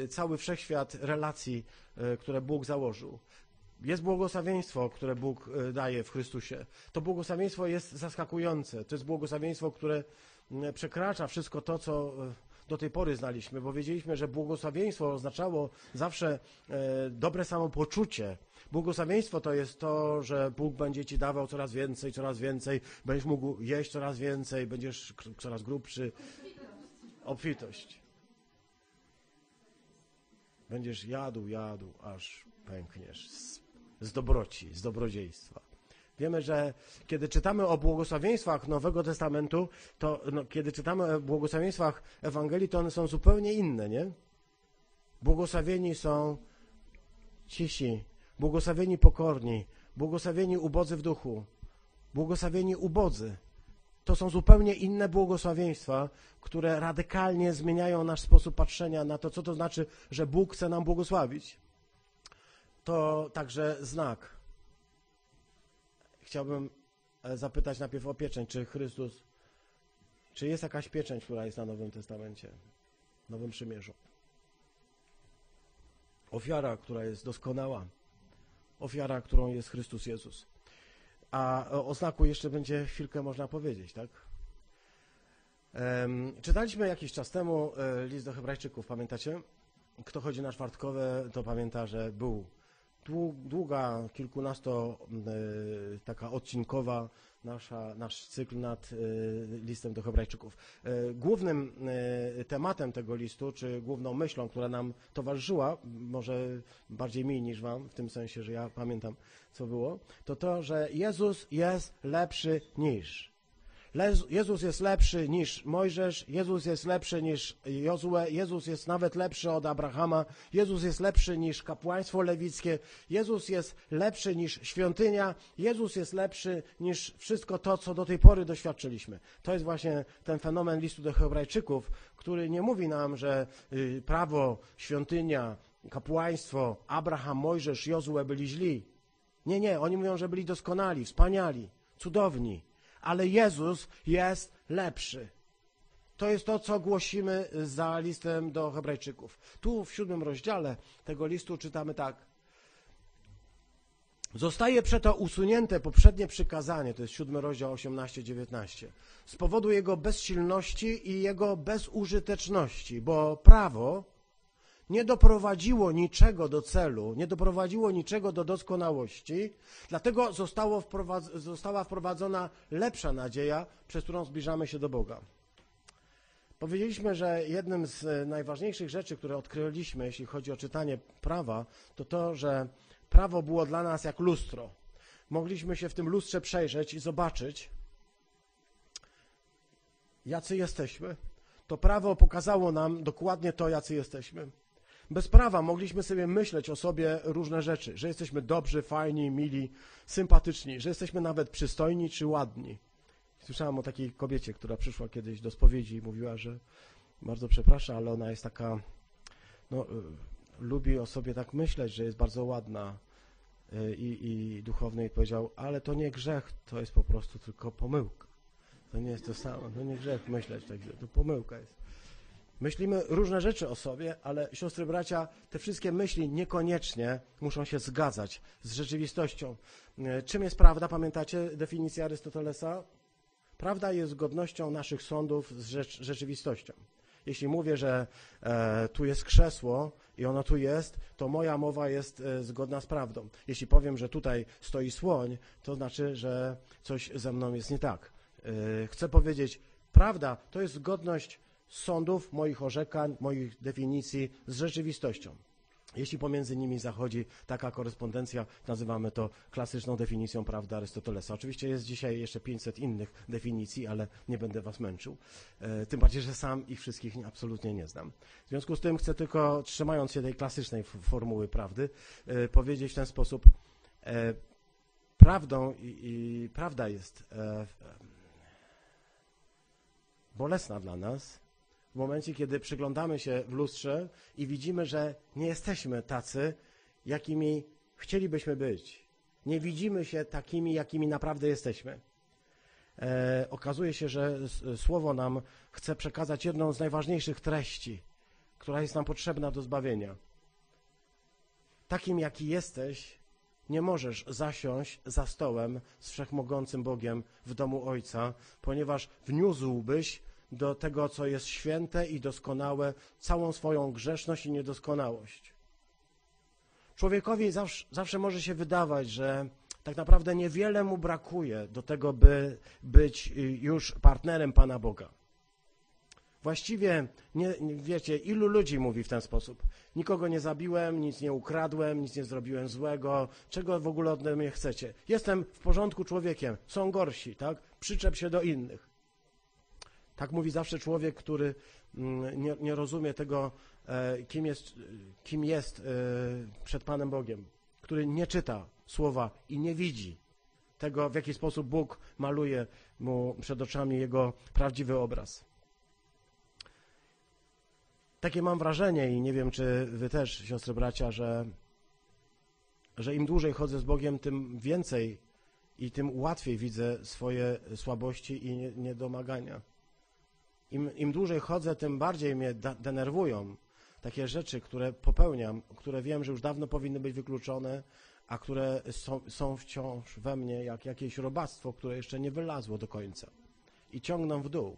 y, cały wszechświat relacji, y, które Bóg założył. Jest błogosławieństwo, które Bóg y, daje w Chrystusie. To błogosławieństwo jest zaskakujące. To jest błogosławieństwo, które przekracza wszystko to, co do tej pory znaliśmy, bo wiedzieliśmy, że błogosławieństwo oznaczało zawsze e, dobre samopoczucie. Błogosławieństwo to jest to, że Bóg będzie ci dawał coraz więcej, coraz więcej, będziesz mógł jeść coraz więcej, będziesz coraz grubszy. Obfitość. Będziesz jadł, jadł, aż pękniesz z, z dobroci, z dobrodziejstwa. Wiemy, że kiedy czytamy o błogosławieństwach Nowego Testamentu, to no, kiedy czytamy o błogosławieństwach Ewangelii, to one są zupełnie inne, nie? Błogosławieni są cisi, błogosławieni pokorni, błogosławieni ubodzy w duchu, błogosławieni ubodzy. To są zupełnie inne błogosławieństwa, które radykalnie zmieniają nasz sposób patrzenia na to, co to znaczy, że Bóg chce nam błogosławić. To także znak chciałbym e, zapytać najpierw o pieczęć. Czy Chrystus, czy jest jakaś pieczęć, która jest na Nowym Testamencie, Nowym Przymierzu? Ofiara, która jest doskonała. Ofiara, którą jest Chrystus Jezus. A o znaku jeszcze będzie chwilkę można powiedzieć, tak? Czytaliśmy jakiś czas temu e, list do Hebrajczyków, pamiętacie? Kto chodzi na czwartkowe, to pamięta, że był długa, kilkunasto e, taka odcinkowa nasza, nasz cykl nad e, listem do Hebrajczyków. E, głównym tematem tego listu, czy główną myślą, która nam towarzyszyła, może bardziej mi niż wam, w tym sensie, że ja pamiętam, co było, to to, że Jezus jest lepszy niż. Jezus jest lepszy niż Mojżesz, Jezus jest lepszy niż Jozue, Jezus jest nawet lepszy od Abrahama, Jezus jest lepszy niż kapłaństwo lewickie, Jezus jest lepszy niż świątynia, Jezus jest lepszy niż wszystko to, co do tej pory doświadczyliśmy. To jest właśnie ten fenomen listu do Hebrajczyków, który nie mówi nam, że y, prawo, świątynia, kapłaństwo, Abraham, Mojżesz, Jozue byli źli. Nie, nie, oni mówią, że byli doskonali, wspaniali, cudowni ale Jezus jest lepszy. To jest to, co głosimy za listem do Hebrajczyków. Tu w siódmym rozdziale tego listu czytamy tak. Zostaje przeto usunięte poprzednie przykazanie, to jest siódmy rozdział 18-19, z powodu jego bezsilności i jego bezużyteczności, bo prawo nie doprowadziło niczego do celu, nie doprowadziło niczego do doskonałości, dlatego wprowadz została wprowadzona lepsza nadzieja, przez którą zbliżamy się do Boga. Powiedzieliśmy, że jednym z e, najważniejszych rzeczy, które odkryliśmy, jeśli chodzi o czytanie prawa, to to, że prawo było dla nas jak lustro. Mogliśmy się w tym lustrze przejrzeć i zobaczyć, jacy jesteśmy. To prawo pokazało nam dokładnie to, jacy jesteśmy. Bez prawa mogliśmy sobie myśleć o sobie różne rzeczy, że jesteśmy dobrzy, fajni, mili, sympatyczni, że jesteśmy nawet przystojni czy ładni. Słyszałem o takiej kobiecie, która przyszła kiedyś do spowiedzi i mówiła, że bardzo przepraszam, ale ona jest taka, no, y, lubi o sobie tak myśleć, że jest bardzo ładna y, i, i duchowny i powiedział, ale to nie grzech, to jest po prostu tylko pomyłka. To nie jest to samo. To nie grzech myśleć tak. To pomyłka jest. Myślimy różne rzeczy o sobie, ale siostry, bracia, te wszystkie myśli niekoniecznie muszą się zgadzać z rzeczywistością. E, czym jest prawda? Pamiętacie definicję Arystotelesa? Prawda jest zgodnością naszych sądów z rzecz, rzeczywistością. Jeśli mówię, że e, tu jest krzesło i ono tu jest, to moja mowa jest e, zgodna z prawdą. Jeśli powiem, że tutaj stoi słoń, to znaczy, że coś ze mną jest nie tak. E, chcę powiedzieć, prawda to jest zgodność sądów, moich orzekań, moich definicji z rzeczywistością. Jeśli pomiędzy nimi zachodzi taka korespondencja, nazywamy to klasyczną definicją prawdy Arystotelesa. Oczywiście jest dzisiaj jeszcze 500 innych definicji, ale nie będę was męczył. E, tym bardziej, że sam ich wszystkich absolutnie nie znam. W związku z tym chcę tylko, trzymając się tej klasycznej formuły prawdy, e, powiedzieć w ten sposób. E, prawdą i, i prawda jest bolesna dla nas, w momencie, kiedy przyglądamy się w lustrze i widzimy, że nie jesteśmy tacy, jakimi chcielibyśmy być. Nie widzimy się takimi, jakimi naprawdę jesteśmy. E, okazuje się, że Słowo nam chce przekazać jedną z najważniejszych treści, która jest nam potrzebna do zbawienia. Takim, jaki jesteś, nie możesz zasiąść za stołem z wszechmogącym Bogiem w domu Ojca, ponieważ wniósłbyś do tego, co jest święte i doskonałe, całą swoją grzeszność i niedoskonałość. Człowiekowi zawsze, zawsze może się wydawać, że tak naprawdę niewiele mu brakuje do tego, by być już partnerem Pana Boga. Właściwie, nie, wiecie, ilu ludzi mówi w ten sposób? Nikogo nie zabiłem, nic nie ukradłem, nic nie zrobiłem złego, czego w ogóle ode mnie chcecie? Jestem w porządku człowiekiem, są gorsi, tak? Przyczep się do innych. Tak mówi zawsze człowiek, który mm, nie, nie rozumie tego, e, kim jest, kim jest e, przed Panem Bogiem, który nie czyta słowa i nie widzi tego, w jaki sposób Bóg maluje mu przed oczami jego prawdziwy obraz. Takie mam wrażenie i nie wiem, czy wy też, siostry bracia, że, że im dłużej chodzę z Bogiem, tym więcej i tym łatwiej widzę swoje słabości i niedomagania. Im, Im dłużej chodzę, tym bardziej mnie denerwują takie rzeczy, które popełniam, które wiem, że już dawno powinny być wykluczone, a które są, są wciąż we mnie jak jakieś robactwo, które jeszcze nie wylazło do końca i ciągną w dół.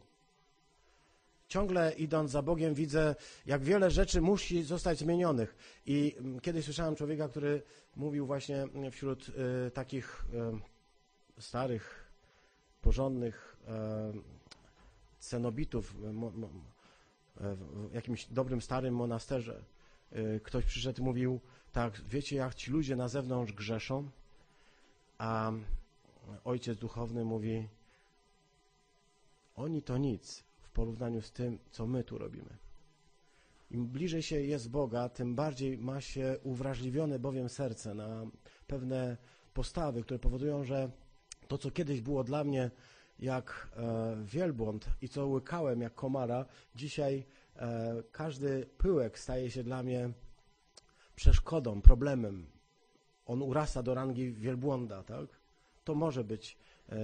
Ciągle idąc za Bogiem widzę, jak wiele rzeczy musi zostać zmienionych. I mm, kiedyś słyszałem człowieka, który mówił właśnie wśród y, takich y, starych, porządnych y, cenobitów w jakimś dobrym, starym monasterze. Y, ktoś przyszedł i mówił, tak, wiecie, jak ci ludzie na zewnątrz grzeszą, a ojciec duchowny mówi, oni to nic w porównaniu z tym, co my tu robimy. Im bliżej się jest Boga, tym bardziej ma się uwrażliwione bowiem serce na pewne postawy, które powodują, że to, co kiedyś było dla mnie jak e, wielbłąd i co łykałem jak komara, dzisiaj e, każdy pyłek staje się dla mnie przeszkodą, problemem. On urasta do rangi wielbłąda, tak? To może być e,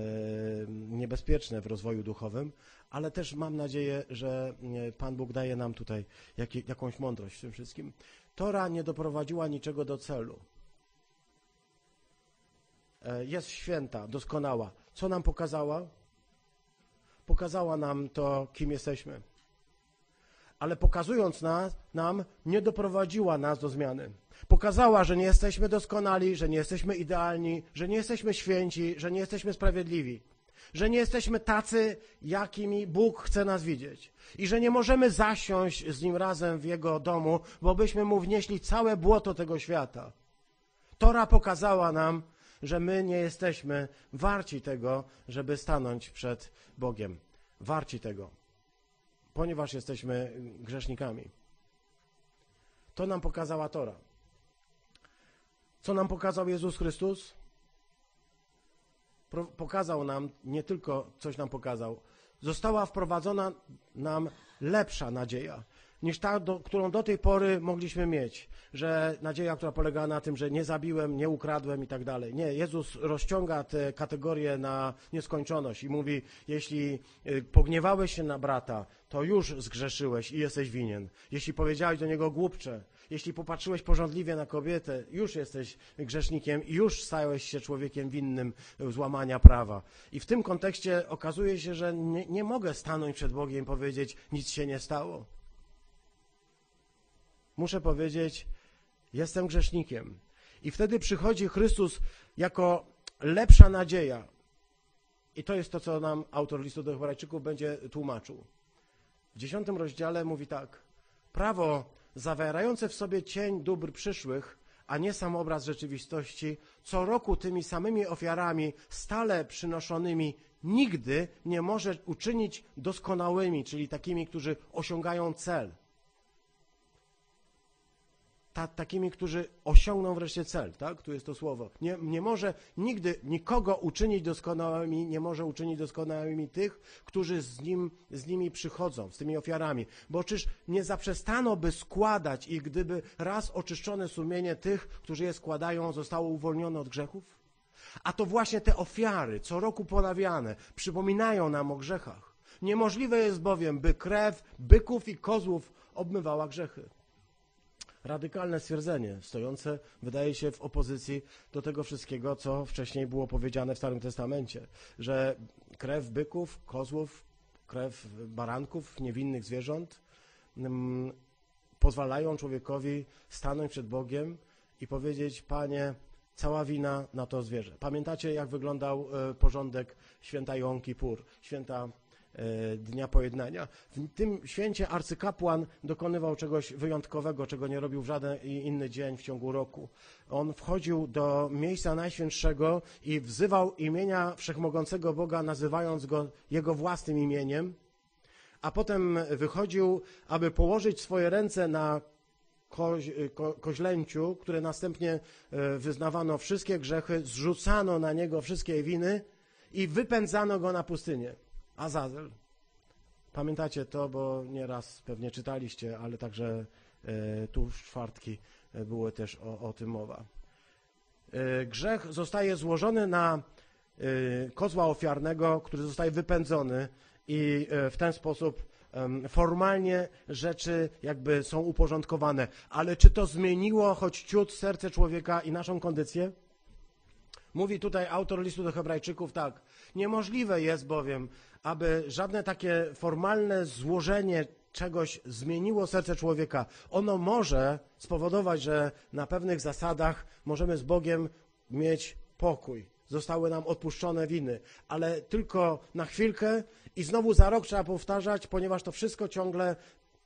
niebezpieczne w rozwoju duchowym, ale też mam nadzieję, że Pan Bóg daje nam tutaj jak, jakąś mądrość w tym wszystkim. Tora nie doprowadziła niczego do celu. Jest święta, doskonała. Co nam pokazała? Pokazała nam to, kim jesteśmy. Ale pokazując nas, nam, nie doprowadziła nas do zmiany. Pokazała, że nie jesteśmy doskonali, że nie jesteśmy idealni, że nie jesteśmy święci, że nie jesteśmy sprawiedliwi, że nie jesteśmy tacy, jakimi Bóg chce nas widzieć i że nie możemy zasiąść z Nim razem w Jego domu, bo byśmy Mu wnieśli całe błoto tego świata. Tora pokazała nam, że my nie jesteśmy warci tego, żeby stanąć przed Bogiem. Warci tego, ponieważ jesteśmy grzesznikami. To nam pokazała Tora. Co nam pokazał Jezus Chrystus? Pokazał nam, nie tylko coś nam pokazał, została wprowadzona nam lepsza nadzieja. Niż ta, do, którą do tej pory mogliśmy mieć. Że nadzieja, która polega na tym, że nie zabiłem, nie ukradłem i tak dalej. Nie, Jezus rozciąga te kategorie na nieskończoność i mówi, jeśli y, pogniewałeś się na brata, to już zgrzeszyłeś i jesteś winien. Jeśli powiedziałeś do niego głupcze, jeśli popatrzyłeś porządliwie na kobietę, już jesteś grzesznikiem i już stałeś się człowiekiem winnym złamania prawa. I w tym kontekście okazuje się, że nie, nie mogę stanąć przed Bogiem i powiedzieć, nic się nie stało. Muszę powiedzieć, jestem grzesznikiem. I wtedy przychodzi Chrystus jako lepsza nadzieja. I to jest to, co nam autor listu do Hebrajczyków będzie tłumaczył. W dziesiątym rozdziale mówi tak. Prawo zawierające w sobie cień dóbr przyszłych, a nie sam obraz rzeczywistości, co roku tymi samymi ofiarami, stale przynoszonymi, nigdy nie może uczynić doskonałymi, czyli takimi, którzy osiągają cel ta, takimi, którzy osiągną wreszcie cel, tak? Tu jest to słowo. Nie, nie może nigdy nikogo uczynić doskonałymi, nie może uczynić doskonałymi tych, którzy z, nim, z nimi przychodzą, z tymi ofiarami. Bo czyż nie zaprzestano by składać ich, gdyby raz oczyszczone sumienie tych, którzy je składają, zostało uwolnione od grzechów? A to właśnie te ofiary, co roku ponawiane, przypominają nam o grzechach. Niemożliwe jest bowiem, by krew byków i kozłów obmywała grzechy radykalne stwierdzenie, stojące, wydaje się, w opozycji do tego wszystkiego, co wcześniej było powiedziane w Starym Testamencie, że krew byków, kozłów, krew baranków, niewinnych zwierząt mm, pozwalają człowiekowi stanąć przed Bogiem i powiedzieć, Panie, cała wina na to zwierzę. Pamiętacie, jak wyglądał e, porządek święta Jom Kippur, święta Dnia Pojednania. W tym święcie arcykapłan dokonywał czegoś wyjątkowego, czego nie robił w żaden inny dzień w ciągu roku. On wchodził do miejsca najświętszego i wzywał imienia Wszechmogącego Boga, nazywając go Jego własnym imieniem, a potem wychodził, aby położyć swoje ręce na koź, ko, koźlęciu, które następnie e, wyznawano wszystkie grzechy, zrzucano na niego wszystkie winy i wypędzano go na pustynię. Azazel. Pamiętacie to, bo nieraz pewnie czytaliście, ale także e, tu w czwartki e, było też o, o tym mowa. E, grzech zostaje złożony na kozła ofiarnego, który zostaje wypędzony i w ten sposób formalnie rzeczy jakby są uporządkowane. Ale czy to zmieniło choć ciut serce człowieka i naszą kondycję? Mówi tutaj autor listu do Hebrajczyków tak. Niemożliwe jest bowiem, aby żadne takie formalne złożenie czegoś zmieniło serce człowieka. Ono może spowodować, że na pewnych zasadach możemy z Bogiem mieć pokój. Zostały nam odpuszczone winy, ale tylko na chwilkę i znowu za rok trzeba powtarzać, ponieważ to wszystko ciągle,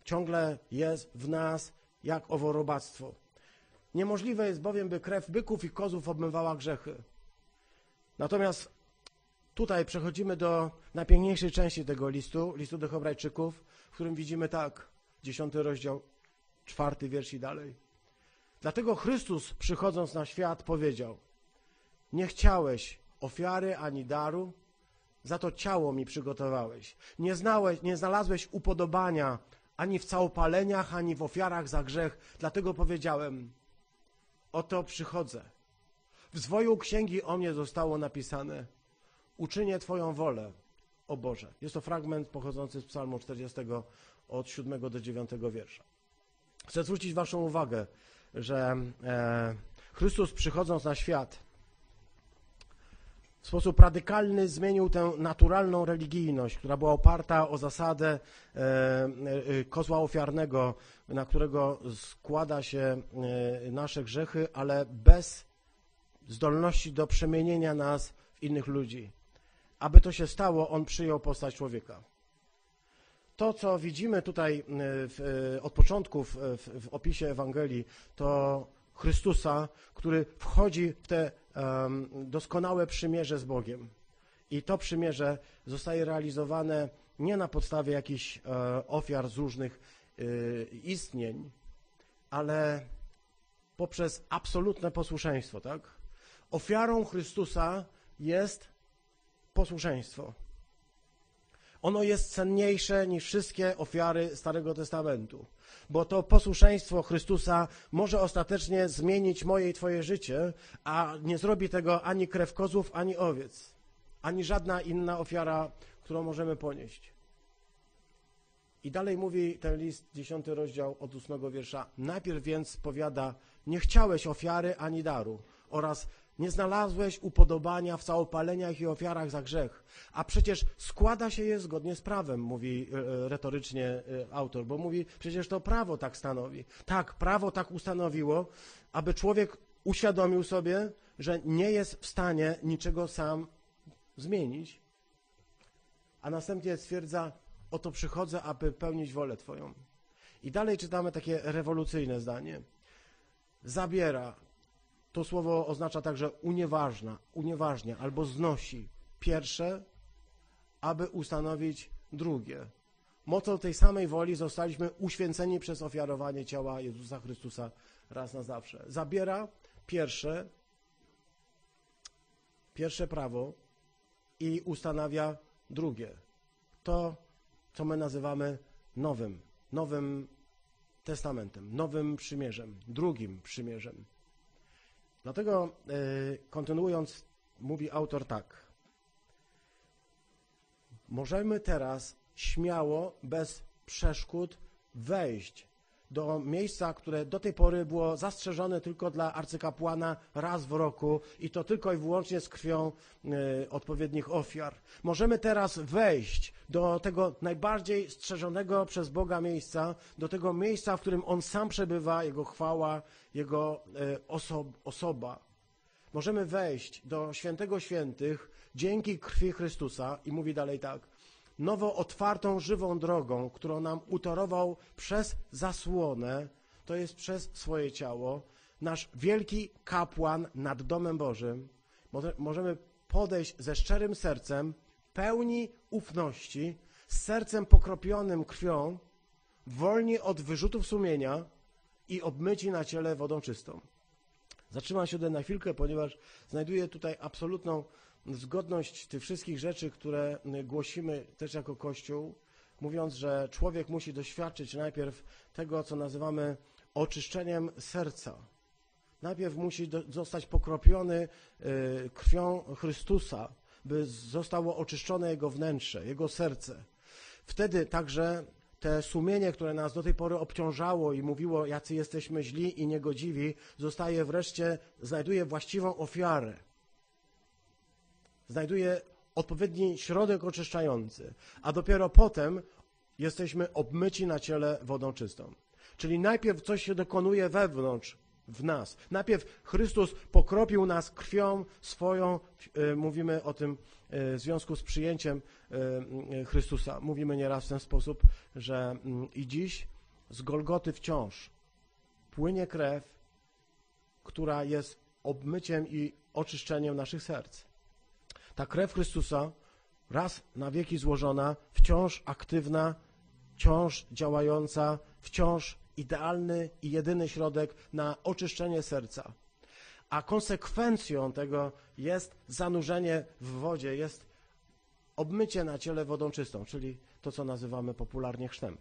ciągle jest w nas jak oworobactwo. Niemożliwe jest bowiem, by krew byków i kozów obmywała grzechy. Natomiast tutaj przechodzimy do najpiękniejszej części tego listu, listu do Hebrajczyków, w którym widzimy tak, dziesiąty rozdział, czwarty wiersz i dalej. Dlatego Chrystus, przychodząc na świat, powiedział: Nie chciałeś ofiary ani daru, za to ciało mi przygotowałeś. Nie, znałeś, nie znalazłeś upodobania ani w całopaleniach, ani w ofiarach za grzech, dlatego powiedziałem: Oto przychodzę. W zwoju księgi o mnie zostało napisane: Uczynię Twoją wolę, o Boże. Jest to fragment pochodzący z Psalmu 40 od 7 do 9 wiersza. Chcę zwrócić Waszą uwagę, że e, Chrystus przychodząc na świat w sposób radykalny zmienił tę naturalną religijność, która była oparta o zasadę e, e, kozła ofiarnego, na którego składa się nasze grzechy, ale bez zdolności do przemienienia nas w innych ludzi. Aby to się stało, On przyjął postać człowieka. To, co widzimy tutaj e, w, e, od początku w, w, w opisie Ewangelii, to Chrystusa, który wchodzi w te um, doskonałe przymierze z Bogiem. I to przymierze zostaje realizowane nie na podstawie jakichś e, ofiar z różnych e, istnień, ale poprzez absolutne posłuszeństwo, tak? Ofiarą Chrystusa jest posłuszeństwo. Ono jest cenniejsze niż wszystkie ofiary Starego Testamentu, bo to posłuszeństwo Chrystusa może ostatecznie zmienić moje i Twoje życie, a nie zrobi tego ani krew kozłów, ani owiec, ani żadna inna ofiara, którą możemy ponieść. I dalej mówi ten list, dziesiąty rozdział od ósmego wiersza. Najpierw więc powiada, nie chciałeś ofiary ani daru oraz nie znalazłeś upodobania w całopaleniach i ofiarach za grzech, a przecież składa się je zgodnie z prawem, mówi e, e, retorycznie e, autor, bo mówi, przecież to prawo tak stanowi. Tak, prawo tak ustanowiło, aby człowiek uświadomił sobie, że nie jest w stanie niczego sam zmienić, a następnie stwierdza, oto przychodzę, aby pełnić wolę Twoją. I dalej czytamy takie rewolucyjne zdanie. Zabiera, to słowo oznacza także unieważna, unieważnia albo znosi pierwsze, aby ustanowić drugie. Mocą tej samej woli zostaliśmy uświęceni przez ofiarowanie ciała Jezusa Chrystusa raz na zawsze. Zabiera pierwsze, pierwsze prawo i ustanawia drugie. To, co my nazywamy nowym, nowym testamentem, nowym przymierzem, drugim przymierzem. Dlatego y, kontynuując, mówi autor tak. Możemy teraz śmiało, bez przeszkód wejść do miejsca, które do tej pory było zastrzeżone tylko dla arcykapłana raz w roku i to tylko i wyłącznie z krwią y, odpowiednich ofiar. Możemy teraz wejść do tego najbardziej strzeżonego przez Boga miejsca, do tego miejsca, w którym On sam przebywa, Jego chwała, Jego oso osoba. Możemy wejść do świętego świętych dzięki krwi Chrystusa i mówi dalej tak nowo otwartą, żywą drogą, którą nam utorował przez zasłonę, to jest przez swoje ciało, nasz wielki kapłan nad domem Bożym. Możemy podejść ze szczerym sercem, pełni ufności, z sercem pokropionym krwią, wolni od wyrzutów sumienia i obmyci na ciele wodą czystą. Zatrzymam się tutaj na chwilkę, ponieważ znajduję tutaj absolutną zgodność tych wszystkich rzeczy, które głosimy też jako Kościół, mówiąc, że człowiek musi doświadczyć najpierw tego, co nazywamy oczyszczeniem serca. Najpierw musi do, zostać pokropiony y, krwią Chrystusa, by zostało oczyszczone jego wnętrze, jego serce. Wtedy także te sumienie, które nas do tej pory obciążało i mówiło, jacy jesteśmy źli i niegodziwi, zostaje wreszcie, znajduje właściwą ofiarę znajduje odpowiedni środek oczyszczający, a dopiero potem jesteśmy obmyci na ciele wodą czystą. Czyli najpierw coś się dokonuje wewnątrz, w nas. Najpierw Chrystus pokropił nas krwią swoją, e, mówimy o tym e, w związku z przyjęciem e, Chrystusa. Mówimy nieraz w ten sposób, że mm, i dziś z Golgoty wciąż płynie krew, która jest obmyciem i oczyszczeniem naszych serc. Ta krew Chrystusa, raz na wieki złożona, wciąż aktywna, wciąż działająca, wciąż idealny i jedyny środek na oczyszczenie serca. A konsekwencją tego jest zanurzenie w wodzie, jest obmycie na ciele wodą czystą, czyli to, co nazywamy popularnie chrztem.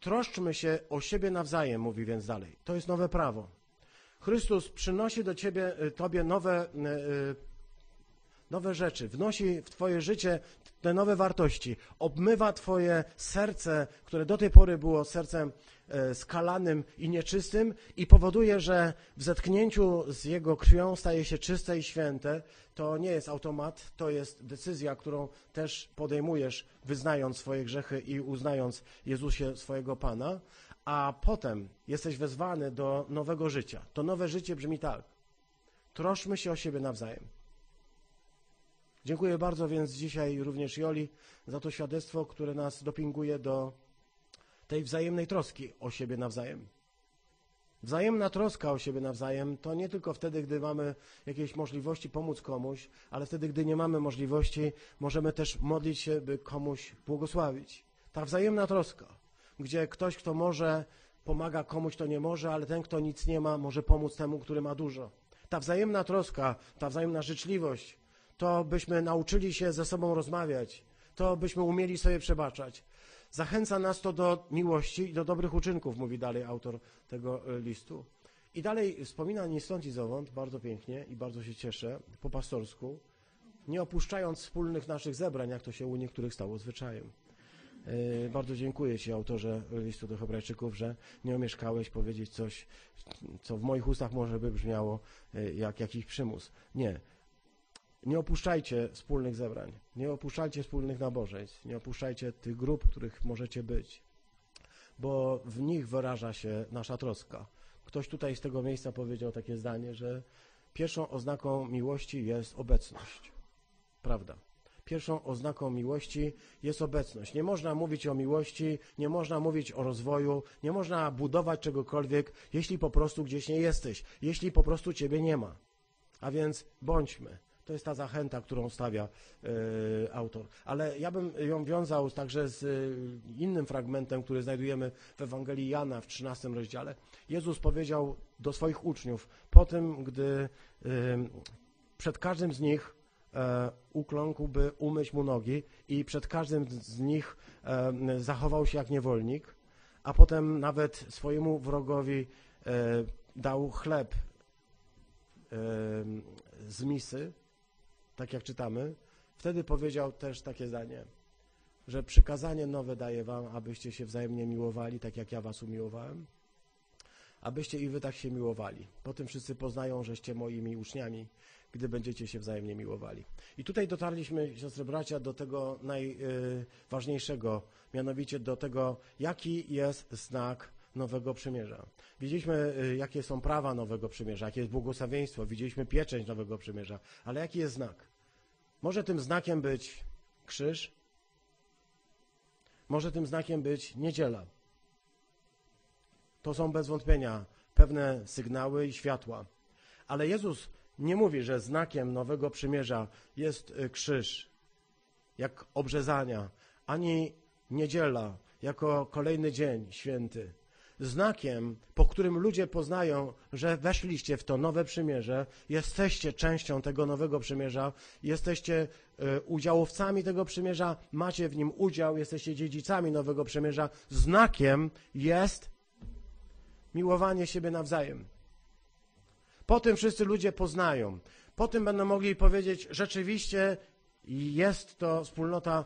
Troszczmy się o siebie nawzajem, mówi więc dalej. To jest nowe prawo. Chrystus przynosi do ciebie, y, tobie nowe y, y, nowe rzeczy, wnosi w Twoje życie te nowe wartości, obmywa Twoje serce, które do tej pory było sercem e, skalanym i nieczystym i powoduje, że w zetknięciu z Jego krwią staje się czyste i święte. To nie jest automat, to jest decyzja, którą też podejmujesz, wyznając swoje grzechy i uznając Jezusie swojego Pana, a potem jesteś wezwany do nowego życia. To nowe życie brzmi tak. Troszmy się o siebie nawzajem. Dziękuję bardzo więc dzisiaj również Joli za to świadectwo, które nas dopinguje do tej wzajemnej troski o siebie nawzajem. Wzajemna troska o siebie nawzajem to nie tylko wtedy, gdy mamy jakieś możliwości pomóc komuś, ale wtedy, gdy nie mamy możliwości, możemy też modlić się, by komuś błogosławić. Ta wzajemna troska, gdzie ktoś, kto może, pomaga komuś, kto nie może, ale ten, kto nic nie ma, może pomóc temu, który ma dużo. Ta wzajemna troska, ta wzajemna życzliwość, to byśmy nauczyli się ze sobą rozmawiać. to byśmy umieli sobie przebaczać. Zachęca nas to do miłości i do dobrych uczynków, mówi dalej autor tego e, listu. I dalej wspomina ni stąd i zowąd, bardzo pięknie i bardzo się cieszę, po pastorsku, nie opuszczając wspólnych naszych zebrań, jak to się u niektórych stało zwyczajem. E, bardzo dziękuję Ci, autorze listu do Hebrajczyków, że nie omieszkałeś powiedzieć coś, co w moich ustach może by brzmiało e, jak jakiś przymus. Nie. Nie opuszczajcie wspólnych zebrań, nie opuszczajcie wspólnych nabożeństw, nie opuszczajcie tych grup, których możecie być, bo w nich wyraża się nasza troska. Ktoś tutaj z tego miejsca powiedział takie zdanie, że pierwszą oznaką miłości jest obecność. Prawda. Pierwszą oznaką miłości jest obecność. Nie można mówić o miłości, nie można mówić o rozwoju, nie można budować czegokolwiek, jeśli po prostu gdzieś nie jesteś, jeśli po prostu ciebie nie ma. A więc bądźmy. To jest ta zachęta, którą stawia y, autor. Ale ja bym ją wiązał także z y, innym fragmentem, który znajdujemy w Ewangelii Jana w 13 rozdziale. Jezus powiedział do swoich uczniów, po tym, gdy y, przed każdym z nich e, ukląkł, by umyć mu nogi i przed każdym z nich e, zachował się jak niewolnik, a potem nawet swojemu wrogowi e, dał chleb z misy, tak jak czytamy, wtedy powiedział też takie zdanie, że przykazanie nowe daję wam, abyście się wzajemnie miłowali, tak jak ja was umiłowałem, abyście i wy tak się miłowali. Potem wszyscy poznają, żeście moimi uczniami, gdy będziecie się wzajemnie miłowali. I tutaj dotarliśmy, siostry bracia, do tego najważniejszego, mianowicie do tego, jaki jest znak Nowego Przymierza. Widzieliśmy, y, jakie są prawa Nowego Przymierza, jakie jest błogosławieństwo, widzieliśmy pieczęć Nowego Przymierza, ale jaki jest znak? Może tym znakiem być krzyż, może tym znakiem być niedziela. To są bez wątpienia pewne sygnały i światła. Ale Jezus nie mówi, że znakiem Nowego Przymierza jest y, krzyż, jak obrzezania, ani niedziela, jako kolejny dzień święty znakiem, po którym ludzie poznają, że weszliście w to nowe przymierze, jesteście częścią tego nowego przymierza, jesteście e, udziałowcami tego przymierza, macie w nim udział, jesteście dziedzicami nowego przymierza. Znakiem jest miłowanie siebie nawzajem. Po tym wszyscy ludzie poznają. Po tym będą mogli powiedzieć, rzeczywiście jest to wspólnota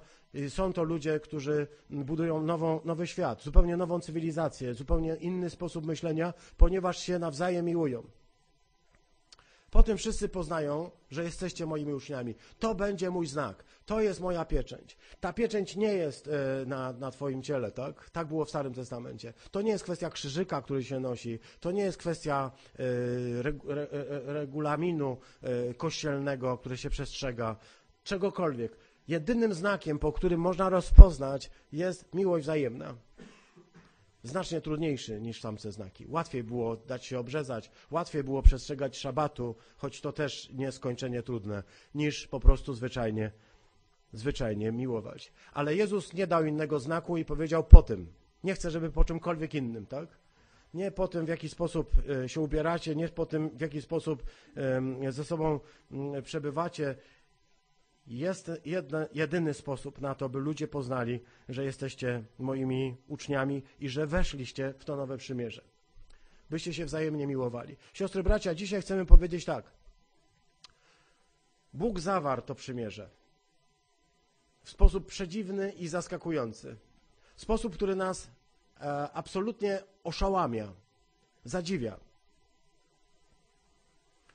są to ludzie, którzy budują nową, nowy świat, zupełnie nową cywilizację, zupełnie inny sposób myślenia, ponieważ się nawzajem miłują. Potem wszyscy poznają, że jesteście moimi uczniami. To będzie mój znak. To jest moja pieczęć. Ta pieczęć nie jest e, na, na Twoim ciele, tak? Tak było w Starym Testamencie. To nie jest kwestia krzyżyka, który się nosi. To nie jest kwestia e, e, regulaminu kościelnego, który się przestrzega. Czegokolwiek. Jedynym znakiem, po którym można rozpoznać, jest miłość wzajemna. Znacznie trudniejszy niż tamte znaki. Łatwiej było dać się obrzezać, łatwiej było przestrzegać szabatu, choć to też nieskończenie trudne, niż po prostu zwyczajnie, zwyczajnie miłować. Ale Jezus nie dał innego znaku i powiedział po tym. Nie chcę, żeby po czymkolwiek innym, tak? Nie po tym, w jaki sposób e, się ubieracie, nie po tym, w jaki sposób ze sobą mm, przebywacie, jest jedna, jedyny sposób na to, by ludzie poznali, że jesteście moimi uczniami i że weszliście w to nowe przymierze. Byście się wzajemnie miłowali. Siostry, bracia, dzisiaj chcemy powiedzieć tak. Bóg zawarł to przymierze w sposób przedziwny i zaskakujący. Sposób, który nas e, absolutnie oszałamia, zadziwia.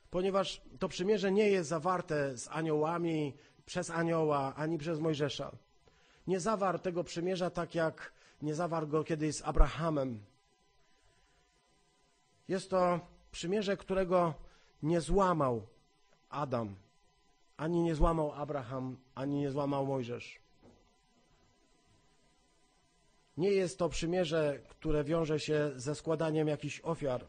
Ponieważ to przymierze nie jest zawarte z aniołami, przez anioła, ani przez Mojżesza. Nie zawarł tego przymierza tak jak nie zawarł go kiedyś z Abrahamem. Jest to przymierze, którego nie złamał Adam, ani nie złamał Abraham, ani nie złamał Mojżesz. Nie jest to przymierze, które wiąże się ze składaniem jakichś ofiar.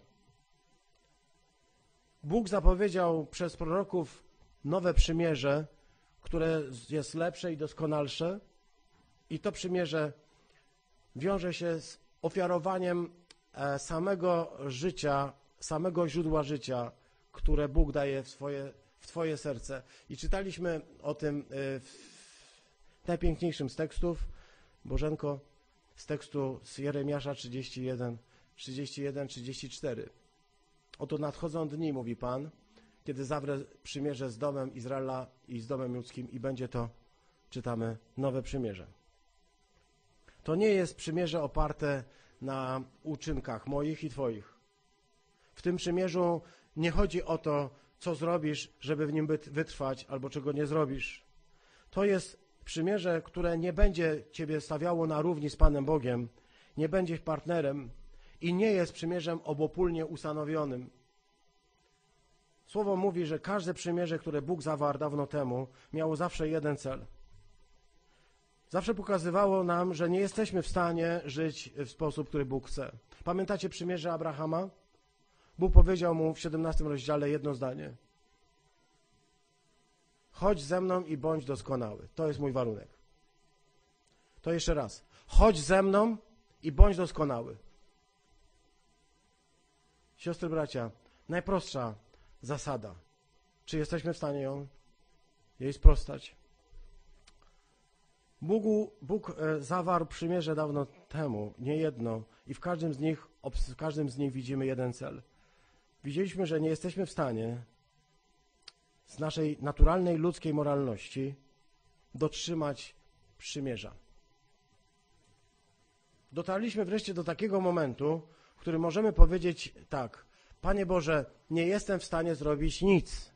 Bóg zapowiedział przez proroków nowe przymierze, które jest lepsze i doskonalsze i to przymierze wiąże się z ofiarowaniem e, samego życia, samego źródła życia, które Bóg daje w, swoje, w Twoje serce. I czytaliśmy o tym e, w najpiękniejszym z tekstów, Bożenko, z tekstu z Jeremiasza 31, 31, 34. Oto nadchodzą dni, mówi Pan, kiedy zawrę przymierze z domem Izraela i z domem ludzkim i będzie to, czytamy, nowe przymierze. To nie jest przymierze oparte na uczynkach moich i Twoich. W tym przymierzu nie chodzi o to, co zrobisz, żeby w nim wytrwać, albo czego nie zrobisz. To jest przymierze, które nie będzie Ciebie stawiało na równi z Panem Bogiem, nie będziesz partnerem i nie jest przymierzem obopólnie ustanowionym. Słowo mówi, że każde przymierze, które Bóg zawarł dawno temu, miało zawsze jeden cel. Zawsze pokazywało nam, że nie jesteśmy w stanie żyć w sposób, który Bóg chce. Pamiętacie przymierze Abrahama? Bóg powiedział mu w 17 rozdziale jedno zdanie. Chodź ze mną i bądź doskonały. To jest mój warunek. To jeszcze raz. Chodź ze mną i bądź doskonały. Siostry, bracia, najprostsza zasada. Czy jesteśmy w stanie ją jej sprostać? Bóg, Bóg e, zawarł przymierze dawno temu, nie jedno, i w każdym z nich, w każdym z nich widzimy jeden cel. Widzieliśmy, że nie jesteśmy w stanie z naszej naturalnej ludzkiej moralności dotrzymać przymierza. Dotarliśmy wreszcie do takiego momentu, w którym możemy powiedzieć tak, Panie Boże, nie jestem w stanie zrobić nic.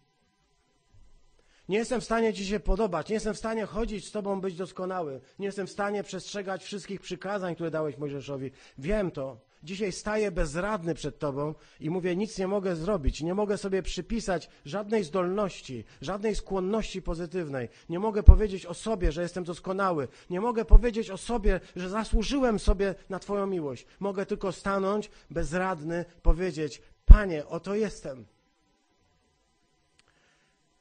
Nie jestem w stanie Ci się podobać, nie jestem w stanie chodzić z Tobą, być doskonały, nie jestem w stanie przestrzegać wszystkich przykazań, które dałeś Mojżeszowi. Wiem to. Dzisiaj staję bezradny przed Tobą i mówię, nic nie mogę zrobić, nie mogę sobie przypisać żadnej zdolności, żadnej skłonności pozytywnej. Nie mogę powiedzieć o sobie, że jestem doskonały. Nie mogę powiedzieć o sobie, że zasłużyłem sobie na Twoją miłość. Mogę tylko stanąć bezradny, powiedzieć, Panie, oto jestem.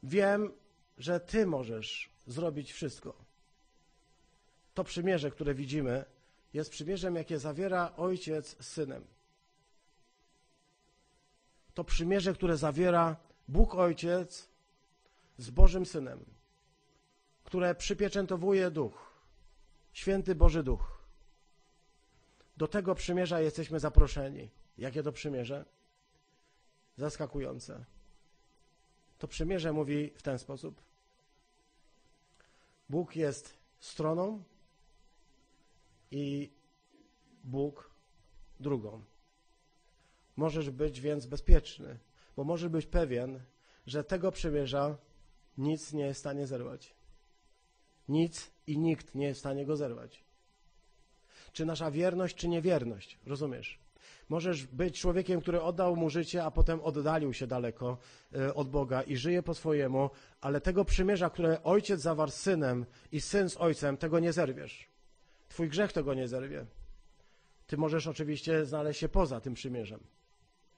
Wiem, że Ty możesz zrobić wszystko. To przymierze, które widzimy, jest przymierzem, jakie zawiera ojciec z synem. To przymierze, które zawiera Bóg Ojciec z Bożym Synem, które przypieczętowuje Duch, Święty Boży Duch. Do tego przymierza jesteśmy zaproszeni. Jakie to przymierze? Zaskakujące. To przymierze mówi w ten sposób. Bóg jest stroną i Bóg drugą. Możesz być więc bezpieczny, bo możesz być pewien, że tego przymierza nic nie jest w stanie zerwać. Nic i nikt nie jest w stanie go zerwać. Czy nasza wierność, czy niewierność, rozumiesz? Możesz być człowiekiem, który oddał mu życie, a potem oddalił się daleko e, od Boga i żyje po swojemu, ale tego przymierza, które ojciec zawarł z synem i syn z ojcem, tego nie zerwiesz. Twój grzech tego nie zerwie. Ty możesz oczywiście znaleźć się poza tym przymierzem.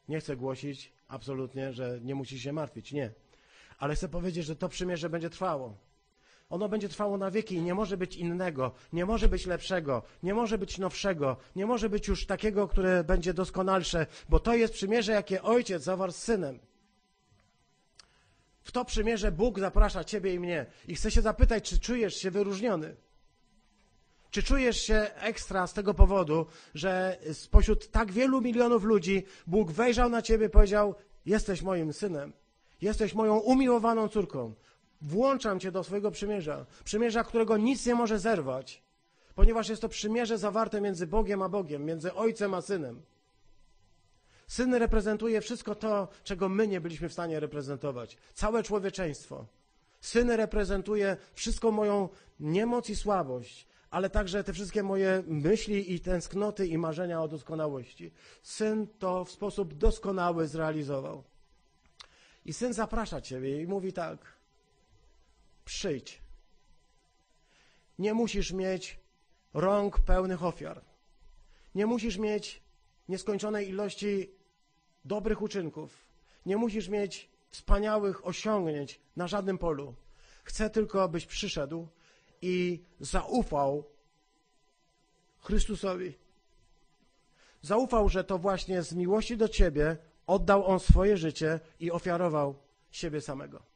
Nie chcę głosić absolutnie, że nie musisz się martwić, nie. Ale chcę powiedzieć, że to przymierze będzie trwało. Ono będzie trwało na wieki i nie może być innego, nie może być lepszego, nie może być nowszego, nie może być już takiego, które będzie doskonalsze, bo to jest przymierze, jakie ojciec zawarł z synem. W to przymierze Bóg zaprasza ciebie i mnie i chcę się zapytać, czy czujesz się wyróżniony? Czy czujesz się ekstra z tego powodu, że spośród tak wielu milionów ludzi Bóg wejrzał na ciebie i powiedział: Jesteś moim synem, jesteś moją umiłowaną córką, włączam cię do swojego przymierza, przymierza, którego nic nie może zerwać, ponieważ jest to przymierze zawarte między Bogiem a Bogiem, między Ojcem a Synem. Syn reprezentuje wszystko to, czego my nie byliśmy w stanie reprezentować. Całe człowieczeństwo. Syn reprezentuje wszystką moją niemoc i słabość, ale także te wszystkie moje myśli i tęsknoty i marzenia o doskonałości. Syn to w sposób doskonały zrealizował. I syn zaprasza ciebie i mówi tak: przyjdź. Nie musisz mieć rąk pełnych ofiar. Nie musisz mieć nieskończonej ilości dobrych uczynków. Nie musisz mieć wspaniałych osiągnięć na żadnym polu. Chcę tylko, abyś przyszedł i zaufał Chrystusowi. Zaufał, że to właśnie z miłości do Ciebie oddał On swoje życie i ofiarował siebie samego.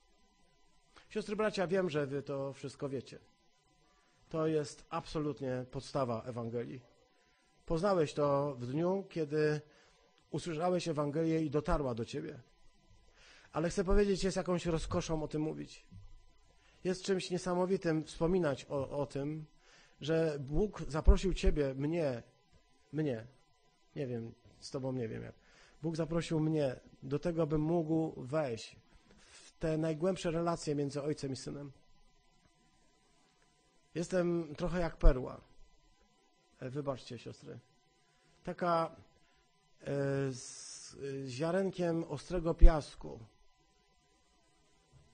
Siostry, bracia, wiem, że Wy to wszystko wiecie. To jest absolutnie podstawa Ewangelii. Poznałeś to w dniu, kiedy usłyszałeś Ewangelię i dotarła do ciebie. Ale chcę powiedzieć, jest jakąś rozkoszą o tym mówić. Jest czymś niesamowitym wspominać o, o tym, że Bóg zaprosił ciebie, mnie, mnie, nie wiem, z tobą nie wiem jak. Bóg zaprosił mnie do tego, bym mógł wejść te najgłębsze relacje między ojcem i synem. Jestem trochę jak perła. E, Wybaczcie, siostry. Taka e, z ziarenkiem ostrego piasku,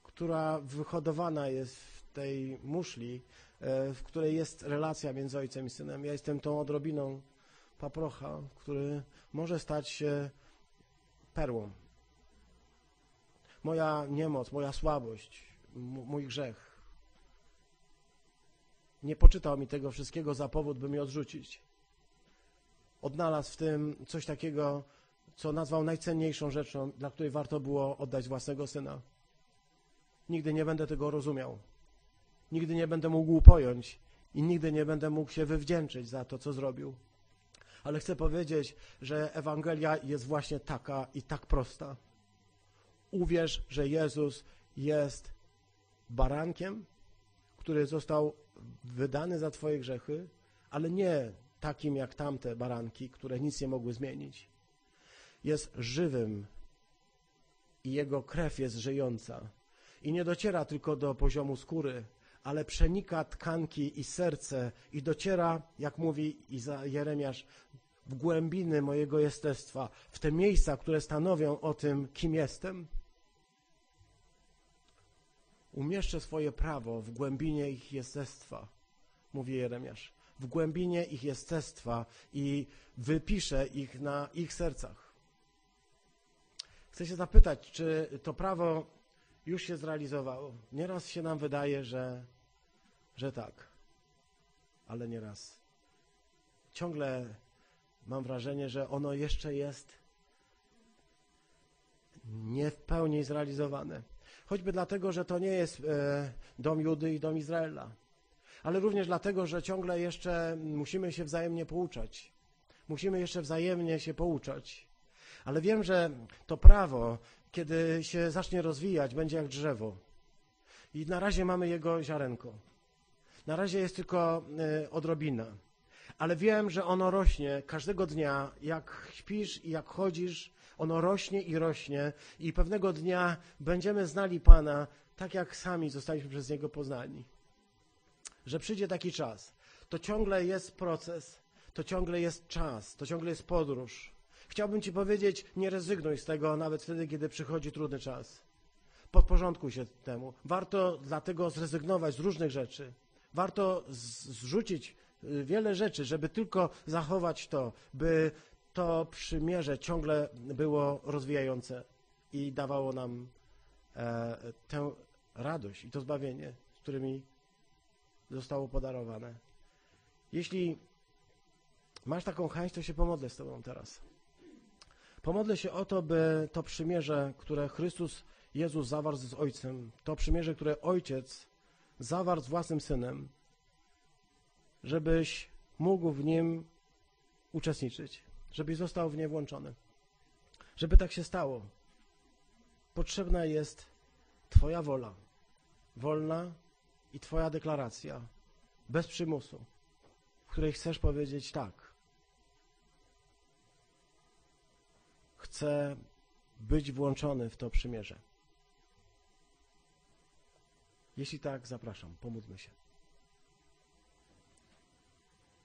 która wyhodowana jest w tej muszli, e, w której jest relacja między ojcem i synem. Ja jestem tą odrobiną paprocha, który może stać się perłą. Moja niemoc, moja słabość, mój grzech nie poczytał mi tego wszystkiego za powód, by mnie odrzucić. Odnalazł w tym coś takiego, co nazwał najcenniejszą rzeczą, dla której warto było oddać własnego syna. Nigdy nie będę tego rozumiał. Nigdy nie będę mógł pojąć i nigdy nie będę mógł się wywdzięczyć za to, co zrobił. Ale chcę powiedzieć, że Ewangelia jest właśnie taka i tak prosta. Uwierz, że Jezus jest barankiem, który został wydany za Twoje grzechy, ale nie takim jak tamte baranki, które nic nie mogły zmienić. Jest żywym i jego krew jest żyjąca. I nie dociera tylko do poziomu skóry, ale przenika tkanki i serce i dociera, jak mówi Iza Jeremiasz, w głębiny mojego jestestwa, w te miejsca, które stanowią o tym, kim jestem. Umieszczę swoje prawo w głębinie ich jestestwa, mówi Jeremiasz, w głębinie ich jestestwa i wypiszę ich na ich sercach. Chcę się zapytać, czy to prawo już się zrealizowało. Nieraz się nam wydaje, że, że tak, ale nieraz. Ciągle mam wrażenie, że ono jeszcze jest nie w pełni zrealizowane. Choćby dlatego, że to nie jest e, dom Judy i dom Izraela, ale również dlatego, że ciągle jeszcze musimy się wzajemnie pouczać. Musimy jeszcze wzajemnie się pouczać. Ale wiem, że to prawo, kiedy się zacznie rozwijać, będzie jak drzewo. I na razie mamy jego ziarenko. Na razie jest tylko e, odrobina. Ale wiem, że ono rośnie każdego dnia, jak śpisz i jak chodzisz, ono rośnie i rośnie i pewnego dnia będziemy znali Pana tak, jak sami zostaliśmy przez Niego poznani. Że przyjdzie taki czas. To ciągle jest proces, to ciągle jest czas, to ciągle jest podróż. Chciałbym Ci powiedzieć, nie rezygnuj z tego nawet wtedy, kiedy przychodzi trudny czas. Podporządkuj się temu. Warto dlatego zrezygnować z różnych rzeczy. Warto zrzucić y, wiele rzeczy, żeby tylko zachować to, by to przymierze ciągle było rozwijające i dawało nam e, tę radość i to zbawienie, z którymi zostało podarowane. Jeśli masz taką chęć, to się pomodlę z Tobą teraz. Pomodlę się o to, by to przymierze, które Chrystus Jezus zawarł z Ojcem, to przymierze, które Ojciec zawarł z własnym Synem, żebyś mógł w nim uczestniczyć, żebyś został w nie włączony. Żeby tak się stało, potrzebna jest Twoja wola, wolna i Twoja deklaracja, bez przymusu, w której chcesz powiedzieć tak. Chcę być włączony w to przymierze. Jeśli tak, zapraszam, pomódlmy się.